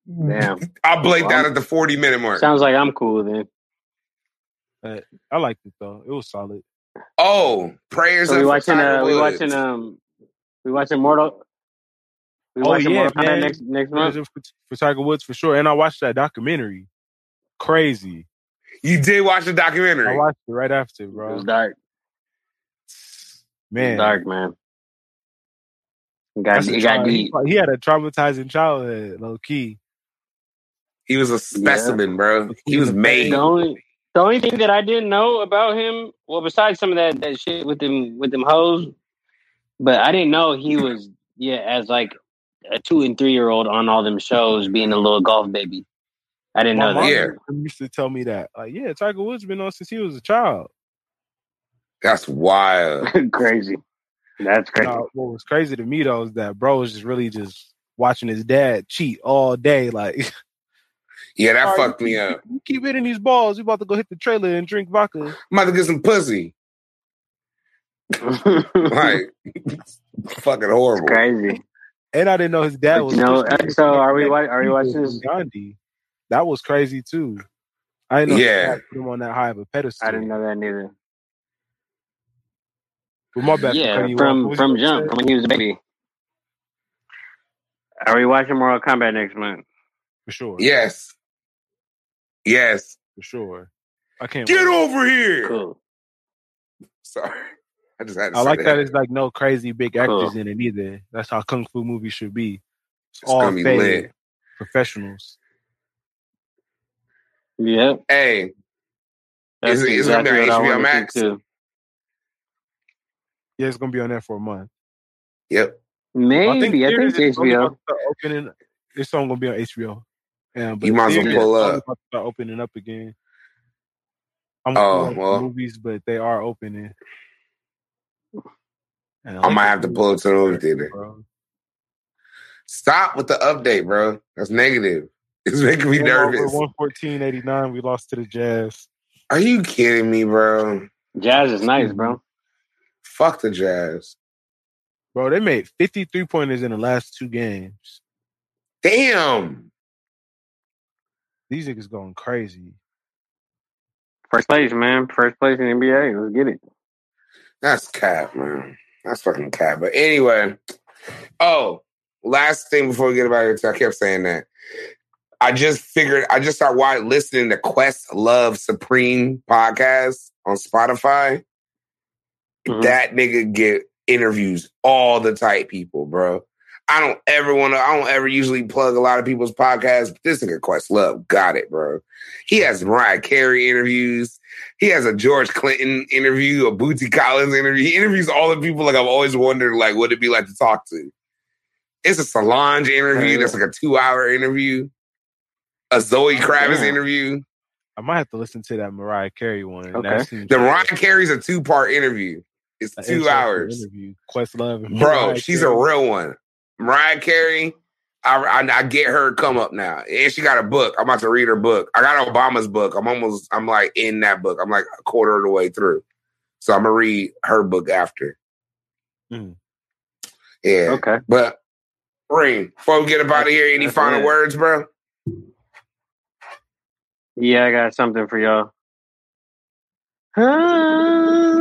Damn. *laughs* I blanked Well, out at the 40 minute mark. Sounds like I'm cool then. I liked it though. It was solid. Oh, prayers So we watching. Uh, we watching. Um, we watching Mortal. We Oh, watching yeah, Mortal Kombat next next For, month. for, for Tiger Woods for sure. And I watched that documentary. Crazy. You did watch the documentary. I watched it right after, It was bro. dark. It Man, was dark, man. It got that's it got trauma- he, deep. he had a traumatizing childhood, low key. He was a specimen, bro. He was made. The only the only thing that I didn't know about him, well, besides some of that that shit with them with them hoes, but I didn't know he was yeah as like a two and three year old on all them shows being a little golf baby. I didn't My know that. Yeah. used to tell me that. Like, yeah, Tiger Woods been on since he was a child. That's wild. *laughs* crazy. That's uh, crazy. Now, what was crazy to me though is that bro was just really just watching his dad cheat all day. Like, *laughs* Yeah, that "All right, fucked you me up. You keep hitting these balls. You about to go hit the trailer and drink vodka. I'm about to get some pussy. *laughs* Like, *laughs* fucking horrible. crazy. And I didn't know his dad was. you know, so are we wa- are we watching this? Gandhi. That was crazy too. I didn't know his Yeah. dad put him on that high of a pedestal. I didn't know that neither. But my bad Yeah, cutting you off. What from from jump say? from when he was a baby. Are we watching Mortal Kombat next month? For sure. Yes. Yes. For sure. I can't Get wait. over here. Cool. Sorry. *laughs* I just had to I say like that that. it's like no crazy big actors Cool. in it either. That's how kung fu movies should be. It's, It's all gonna be lit. professionals. Yep. Hey, That's Is it- is it gonna be on HBO Max? too. Yeah, it's gonna be on there for a month. yep. Maybe I think, theaters is only HBO. about to start opening. this only gonna be on HBO. Yeah, um, but You might as well pull up. about to start opening up again. I'm Oh, well. movies, but they are opening. And I might have to pull it to the movie theater. Bro. Stop with the update, bro. That's negative. *laughs* It's making me nervous. One fourteen eighty nine. We lost to the Jazz. Are you kidding me, bro? Jazz is nice, mm-hmm. bro. Fuck the Jazz. Bro, they made fifty three pointers in the last two games. Damn. These niggas going crazy. First place, man. First place in the NBA. Let's get it. That's cap, man. That's fucking cap. But anyway, oh, last thing before we get about it, I kept saying that. I just figured I just started listening to Questlove Supreme podcast on Spotify. Mhm. That nigga get interviews all the tight people, bro. I don't ever want to. I don't ever usually plug a lot of people's podcasts. But this nigga Questlove got it, bro. He has Mariah Carey interviews. He has a George Clinton interview, a Bootsy Collins interview. He interviews all the people like I've always wondered, like, what it'd be like to talk to. It's a Solange interview. That's like a two-hour interview. A Zoe Kravitz damn. interview. I might have to listen to that Mariah Carey one. Okay. The Mariah Carey's a two-part interview. It's an two hours. Interview. Questlove *laughs* Bro, Mariah she's Carey. a real one. Mariah Carey, I, I, I get her come up now. And she got a book. I'm about to read her book. I got Obama's book. I'm almost, I'm like in that book. I'm like a quarter of the way through. So I'm going to read her book after. Mhm. Yeah. Okay. But, Ring, before we get up out of here, any That's final it. words, bro? Yeah, I got something for y'all. *laughs*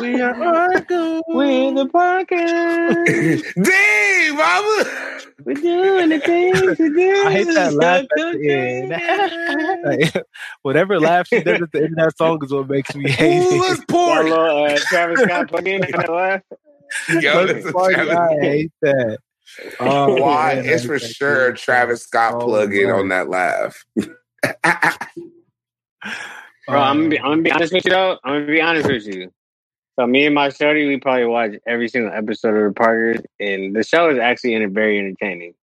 We are arguing. We in the podcast. *laughs* Dang, mama. We're doing the things we do. I hate that laugh at the end. *laughs* Like, whatever laugh she does at the end of that song is what makes me hate Ooh, it. let's That *laughs* little uh, Travis Scott plug in and that laugh. Yo, Let's this is. Travis- I hate that. Oh, Why? man, It's for sure. Travis Scott Oh, plug-in on that laugh. Bro, I'm gonna, be, Um, I'm gonna be honest with you though. I'm gonna be honest with you. So me and my shorty, we probably watch every single episode of the Parkers, and the show is actually in very entertaining.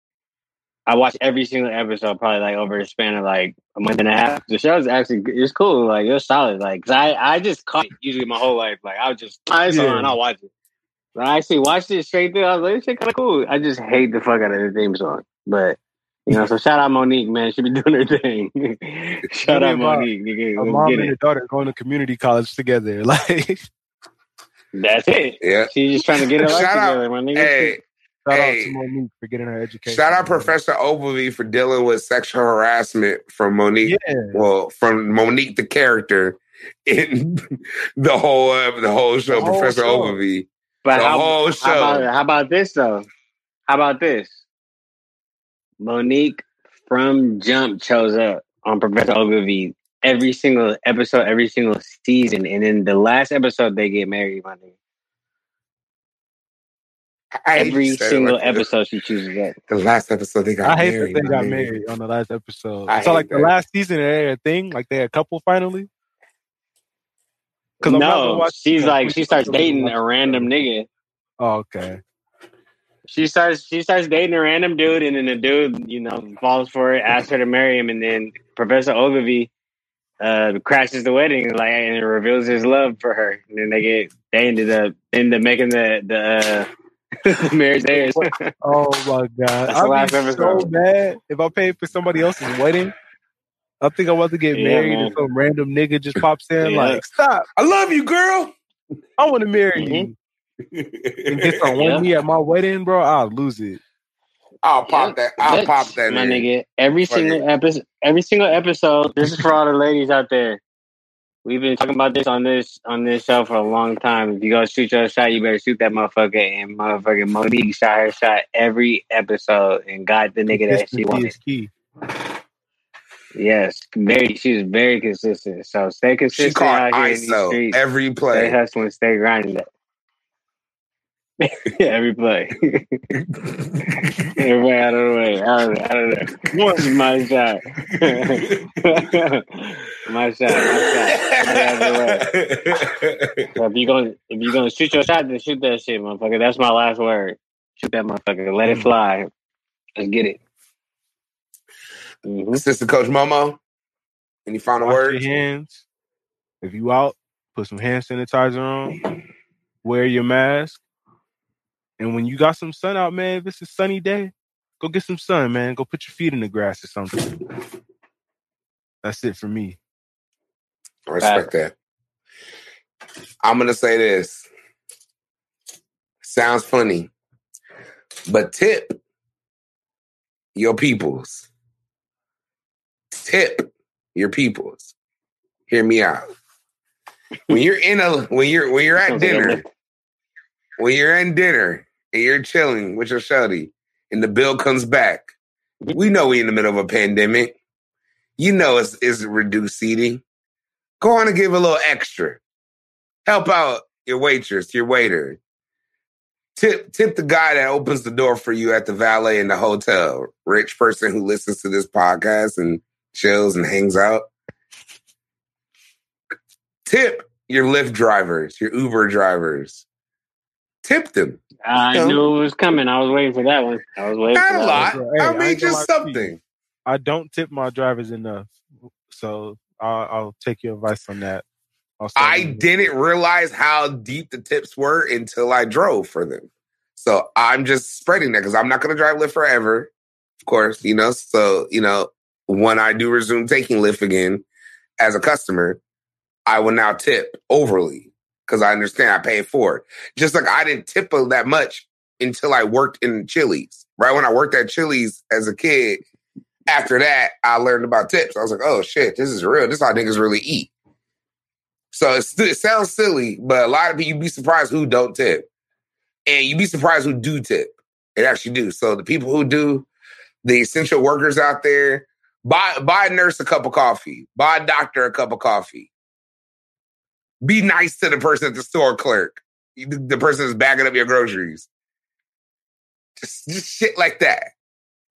I watch every single episode, probably like over a span of like a month and a half. The show is actually it's cool, like it's solid. Like 'cause I I just caught it usually my whole life. Like I was just I Yeah. and I'll watch it. But I actually watched it straight through. I was like, this shit kind of cool. I just hate the fuck out of the theme song, but. You know, so shout out Monique, man. She be *laughs* doing her thing. *laughs* shout out me about Monique. nigga. a mom get and it. a daughter going to community college together. *laughs* Like, That's it. yeah. She's just trying to get her life Shout out- together, my nigga. Hey, shout Hey. out to Monique for getting her education. shout out Professor Oglevee for dealing with sexual harassment from Monique. Yeah. Well, from Monique the character in the whole uh, the whole show, The whole Professor show. Oglevee. but the how, whole how about how about this though? How about this? Monique from Jump chose up on Professor Oglevee every single episode, every single season, and in the last episode they get married. My nigga. I Every you said it single like that. episute she chooses that. The last episode they got I hate married. that they got my nigga. married on the last episode. I so, hate like, the last season, they had a thing? Like, they had a couple finally? 'Cause I'm No, she's like she starts dating a random nigga. Oh, okay. She starts she starts dating a random dude and then the dude you know falls for it asks her to marry him and then professor oglevee uh crashes the wedding like and reveals his love for her and then they get they ended up end up making the the uh *laughs* marriage theirs Oh, my *laughs* God. I'd be so mad if I paid for somebody else's wedding. I think I'm about to get Yeah, married man. and some random nigga just pops in Yeah. like, stop, I love you, girl. I want to marry Mhm. you. And get some *laughs* Yeah. one me at my wedding, bro, I'll lose it. I'll pop that. I'll That's- pop that my in. nigga every Fuck single episode every single episode this is for all the ladies out there We've been talking about this on this on this show for a long time. If you go shoot your shot, you better shoot that motherfucker. And motherfucking Monique shot her shot every episode and got the nigga that she wanted. is key. Yes, very. She was very consistent. So stay She consistent caught out here in these streets. every Stay play. hustling, stay grinding. Every play. Everybody out of the way. Out of, out of there. One, *laughs* my shot. my shot. My shot. Out of the way. So if you're gonna if you're gonna shoot your shot, then shoot that shit, motherfucker. That's my last word. Shoot that motherfucker. Let it fly. Let's get it. Mhm. Assistant Coach Momo. Any final Wash words? your hands. If you out, put some hand sanitizer on. Wear your mask. And when you got some sun out, man, if it's a sunny day, go get some sun, man. Go put your feet in the grass or something. That's it for me. I respect that. I'm gonna say this. Sounds funny, but tip your peoples. Tip your peoples. Hear me out. When you're in a when you're when you're at Sounds like a dinner, when you're in dinner and you're chilling with your shawty, and the bill comes back, we know we in the middle of a pandemic. you know it's, it's reduced seating. Go on and give a little extra. Help out your waitress, your waiter. Tip tip the guy that opens the door for you at the valet in the hotel. Rich person who listens to this podcast and chills and hangs out. Tip your Lyft drivers, your Uber drivers. Tip them. I No. knew it was coming. I was waiting for that one. I was waiting Not for a that lot. Hey, I I mean, gonna just lie to you. something. I don't tip my drivers enough, so I'll, I'll take your advice on that. I'll start I doing it. didn't realize how deep the tips were until I drove for them. So I'm just spreading that because I'm not going to drive Lyft forever, of course, you know. So, you know, when I do resume taking Lyft again as a customer, I will now tip overly because I understand I pay for it. Just like I didn't tip that much until I worked in Chili's. Right when I worked at Chili's as a kid, after that, I learned about tips. I was like, oh shit, this is real. This is how niggas really eat. So it sounds silly, but a lot of people, you'd be surprised who don't tip. And you'd be surprised who do tip. It actually do. So the people who do, the essential workers out there, buy, buy a nurse a cup of coffee, buy a doctor a cup of coffee. Be nice to the person at the store clerk, the the person that's bagging up your groceries. Just, just shit like that.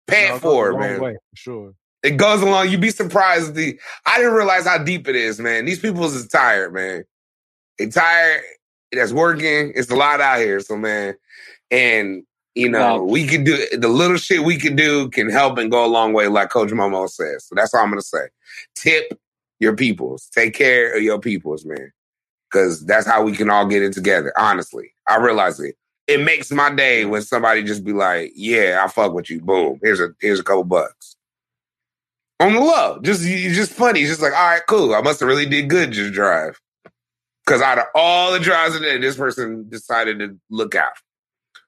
Pay No, it it forward, man. way, for sure. It goes along. You'd be surprised. The I didn't realize how deep it is, man. These people is tired, man. They tired. That's working. It's a lot out here, so man. And you know, Wow. we can do the little shit we can do can help and go a long way, like Coach Momo says. So that's all I'm gonna say. Tip your peoples. Take care of your peoples, man. Cause that's how we can all get it together. Honestly, I realize it. It makes my day when somebody just be like, "Yeah, I fuck with you." Boom. Here's a here's a couple bucks on the low. Just you just funny. Just like, all right, cool. I must have really did good just drive. Because out of all the drives in there, this person decided to look out.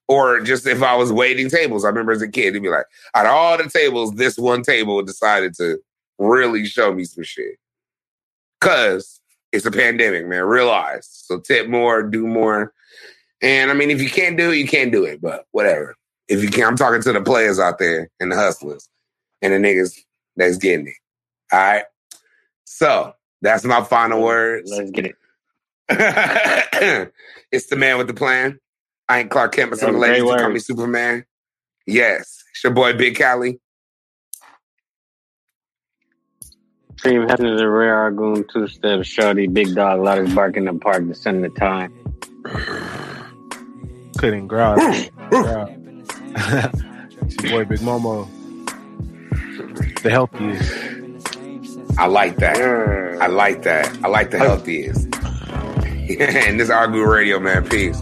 Or just if I was waiting tables, I remember as a kid, it'd be like, out of all the tables, this one table decided to really show me some shit. Cause it's a pandemic, man. Realize. So tip more, do more. And I mean, if you can't do it, you can't do it. But whatever. If you can, I'm talking to the players out there and the hustlers and the niggas that's getting it. All right. So that's my final words. Let's get it. *coughs* it's the man with the plan. I ain't Clark Kent, but some ladies call me Superman. Yes. It's your boy Big Cali. Dream heading to the rear Argoon, two steps, shorty, big dog, loudest bark in the park, the sun the time. Couldn't growl. growl. it's your boy Big Momo. The healthiest. I like that. I like that. I like the healthiest. *laughs* and this is Argu Radio, man. Peace.